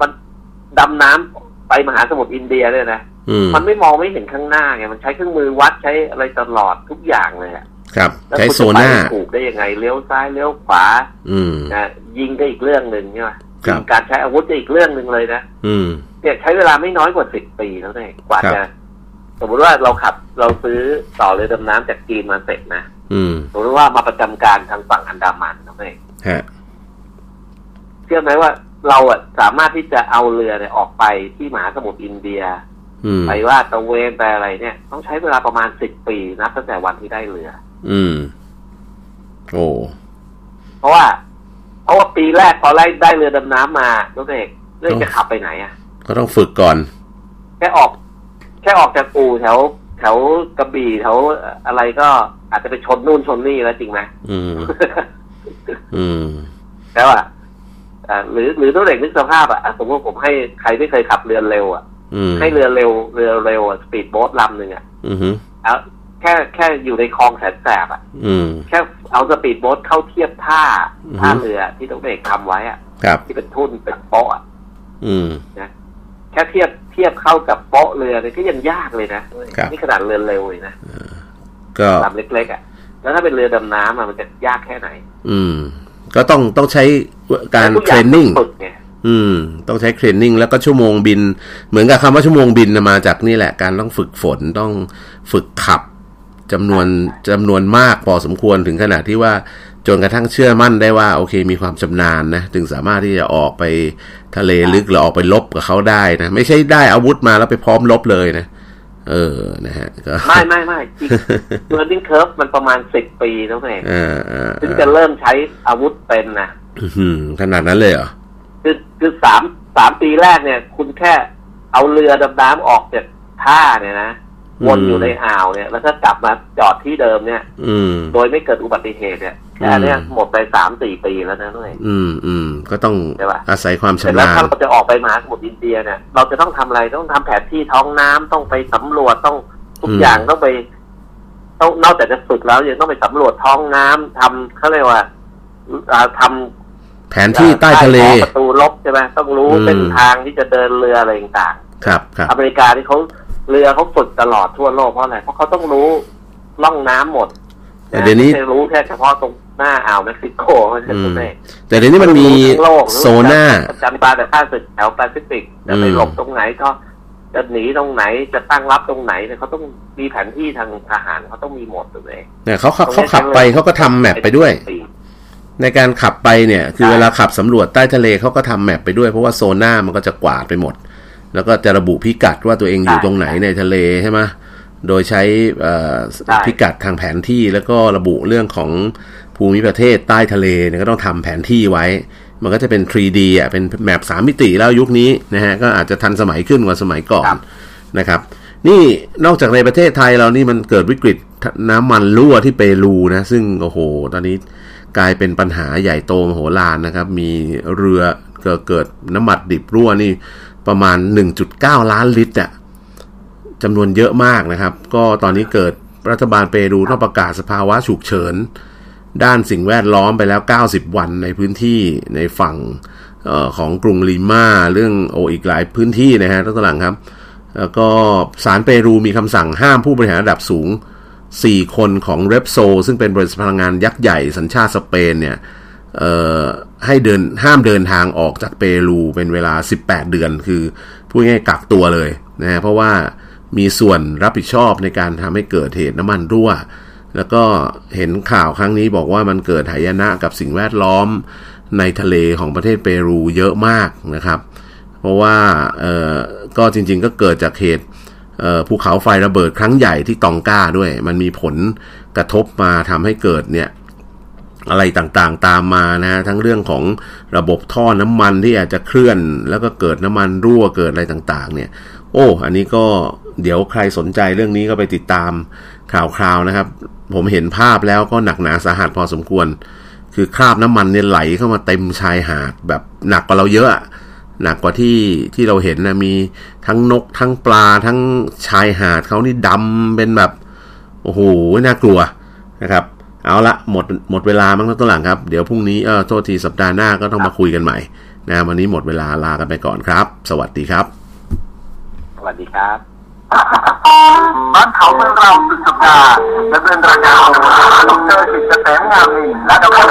มันดำน้ำไปมหาสมุทรอินเดียเนี่ยนะอืมมันไม่มองไม่เห็นข้างหน้าไงมันใช้เครื่องมือวัดใช้อะไรตลอดทุกอย่างเลยอะครับแล้วใช้คุณโซจะไปน่าถูกได้ยังไงเลี้ยวซ้ายเลี้ยวขวา อืมนะยิงก็อีกเรื่องหนึ่งใช่ไหมครับการใช้อาวุธก็อีกเรื่องหนึ่งเลยนะอืมเนี่ยใช้เวลาไม่น้อยกว่าสิบปีแล้วเนี่ยกว่าครับจะ สมมติว่าเราขับเราซื้อต่อเรือดำน้ำจากจีนมาเสร็จนะอืมสมมติว่ามาประจำการทางฝั่งอันดามันนะเองฮะเชื่อไหมว่าเราอะสามารถที่จะเอาเรือเนี่ยออกไปที่มหาสมุทรอินเดียอืมไปว่าตะเวนไปอะไรเนี่ย ต้องใช้เวลาประมาณสิบปีนับตั้งแต่วันที่ได้เรือ อืม โอ้เพราะว่าเพราะว่าปีแรกพอไล่ได้เรือดำน้ำมาตัวเอกเรื่องจะขับไปไหนอะ ก็ต้องฝึกก่อนแค่ออกแค่ออกจากอู่แถว แถวกระบี่แถวอะไรก็อาจจะไปชนนู่นชนนี่แล้วจริงไหมอืม อืมแล้วอะอ่าหรือหรือตัวเด็กนึกสภาพอะอะสมมติผมให้ใครไม่เคยขับเรือเร็วอะอืมให้เรือเร็วเรือเร็วอะสปีดโบ๊ทลำหนึ่งอะอืมฮึเอาแค่แค่อยู่ในคลองแสนแสบอะอืมแค่เอาสปีดโบ๊ทเข้าเทียบท่าอือฮึท่าเรือที่ตัวเด็กทำไว้อะครับที่เป็นทุ่นเป็นโป๊ะอะอืมแค่เทียบ เทียบเข้ากับโป๊ะเรือเนี่ยก็ยังยากเลยนะครับนี่ขนาดเรือเร็วเลยนะก็ลำเล็กๆอะแล้วถ้าเป็นเรือดำน้ำอะมันจะยากแค่ไหน อืม ก็ต้องต้องใช้การทุกเทอรย่างนนิ่งต้องฝึกไงอืม ต้องใช้เทรนนิ่งแล้วก็ชั่วโมงบิน เหมือนกับคำว่าชั่วโมงบินน่ะมาจากนี่แหละ การต้องฝึกฝนต้องฝึกขับจำนวนจำนวนมากพอสมควรถึงขนาดที่ว่า จนกระทั่งเชื่อมั่นได้ว่าโอเคมีความชำนาญนะถึงสามารถที่จะออกไปทะเลลึกหรือออกไปลบกับเขาได้นะไม่ใช่ได้อาวุธมาแล้วไปพร้อมลบเลยนะเออนะฮะก็ไม่ไม่ไม่จริง learning curve มันประมาณสิบปีแล้วไงเออเออถึงจะเริ่มใช้อาวุธเป็นนะอื้อหือขนาดนั้นเลยเหรอคือคือสามสามปีแรกเนี่ย คุณแค่เอาเรือดำน้ำออกจากท่าเนี่ยนะ วนอยู่ในอ่าวเนี่ย แล้วก็กลับมาจอดที่เดิมเนี่ย อืม โดยไม่เกิดอุบัติเหตุเนี่ยแค่เนี้ยหมดไปสามสี่ปีแล้วนะด้วยอืมอืมก็ต้องใช่ปะอาศัยความเสร็จชำแล้วนาญถ้าเราจะออกไปมหาสมุทรอินเดียเนี่ย เราจะต้องทำอะไรต้องทำแผนที่ท้องน้ำต้องไปสำรวจต้องทุกอืมอย่างต้องไปต้องนอกจากจะฝึกแล้วยังต้องไปสำรวจท้องน้ำทำเขาเรียกว่าอ่าทำแผนที่ใต้ทะเลใต้ประตูลบใช่ไหมต้องรู้อืมเส้นทางที่จะเดินเรืออะไรต่าง ครับครับๆอเมริกาที่เขา เรือเขาฝึกตลอดทั่วโลกเพราะอะไรเพราะเขาต้องรู้ล่องน้ำหมดแต่เดี๋ยวนี้ไม่ใช่รู้แค่เฉพาะตรงหน้าอ่าวเม็กซิโกไม่ใช่ตรงนี้แต่เดี๋ยวนี้มันมีรู้ทั้งโลกรู้โซน่าจำปาแต่ข้าศึกแถวแปซิฟิกจะไปอืมหลบตรงไหนก็จะหนีตรงไหนจะตั้งรับตรงไหนเนี่ยเขาต้องมีแผนที่ทางทหารเขาต้องมีหมดเลยเนี่ยเขาขับเขาขับไปเขาก็ทำแมปไปด้วย ในการขับไปเนี่ย คือใช่เวลาขับสำรวจใต้ทะเลเขาก็ทำแมปไปด้วยเพราะว่าโซน่ามันก็จะกวาดไปหมด แล้วก็จะระบุพิกัดว่าตัวเองอยู่ตรงไหนในทะเลใช่ไหมโดยใช้เอ่อพิกัดทางแผนที่แล้วก็ระบุเรื่องของภูมิประเทศใต้ทะเลเนี่ยก็ต้องทำแผนที่ไว้ มันก็จะเป็น 3D อะเป็นแมปสามมิติแล้วยุคนี้นะฮะก็อาจจะทันสมัยขึ้นกว่าสมัยก่อนครับนะครับ นี่นอกจากในประเทศไทยเรานี่มันเกิดวิกฤตน้ำมันรั่วที่เปรูนะ ซึ่งโอ้โห ตอนนี้กลายเป็นปัญหาใหญ่โตมโหฬารนะครับ มีเรือเกิดเกิดน้ำมันดิบรั่วนี่ ประมาณ 1.9 ล้านลิตรอะจำนวนเยอะมากนะครับ ก็ตอนนี้เกิดรัฐบาลเปรูต้องประกาศสภาวะฉุกเฉิน ด้านสิ่งแวดล้อมไปแล้ว 90 วันในพื้นที่ในฝั่งออของกรุงลีมาเรื่องโออีกหลายพื้นที่นะฮะท่านหลังครับแล้วก็ศาลเปรูมีคำสั่งห้ามผู้บริหารระดับสูง 4 คนของเรปโซ ซึ่งเป็นบริษัทพลังงานยักษ์ใหญ่สัญชาติสเปนเนี่ย ให้เดินห้ามเดินทางออกจากเปรูเป็นเวลา 18 เดือน คือพูดง่ายกักตัวเลยนะฮะเพราะว่ามีส่วนรับผิดชอบในการทำให้เกิดเหตุน้ำมันรั่ว แล้วก็เห็นข่าวครั้งนี้บอกว่ามันเกิดหายนะกับสิ่งแวดล้อมในทะเลของประเทศเปรูเยอะมากนะครับ เพราะว่าเออก็จริงๆก็เกิดจากเหตุภูเขาไฟระเบิดครั้งใหญ่ที่ตองกาด้วย มันมีผลกระทบมาทำให้เกิดเนี่ย อะไรต่างๆตามมานะ ทั้งเรื่องของระบบท่อน้ำมันที่อาจจะเคลื่อน แล้วก็เกิดน้ำมันรั่วเกิดอะไรต่างๆ เนี่ย โอ้ อันนี้ก็เดี๋ยวใครสนใจเรื่องนี้ก็ไปติดตามข่าวคราวนะครับ ผมเห็นภาพแล้วก็หนักหนาสาหัสพอสมควร คือคราบน้ำมันเนี่ยไหลเข้ามาเต็มชายหาดแบบหนักกว่าเราเยอะอะหนักกว่าที่ที่เราเห็นนะมีทั้งนกทั้งปลาทั้งชายหาดเขานี่ดำเป็นแบบโอ้โหน่ากลัวนะครับ เอาละหมดหมดเวลามั้งต้นหลังครับ เดี๋ยวพรุ่งนี้เออโทษทีสัปดาห์หน้าก็ต้องมาคุยกันใหม่นะวันนี้หมดเวลาลากันไปก่อนครับ สวัสดีครับ สวัสดีครับบ้านเขาเมืองเราสุดสัปดาห์ดำเป็นรายการโดยดรกิจเกษมงามมีและดร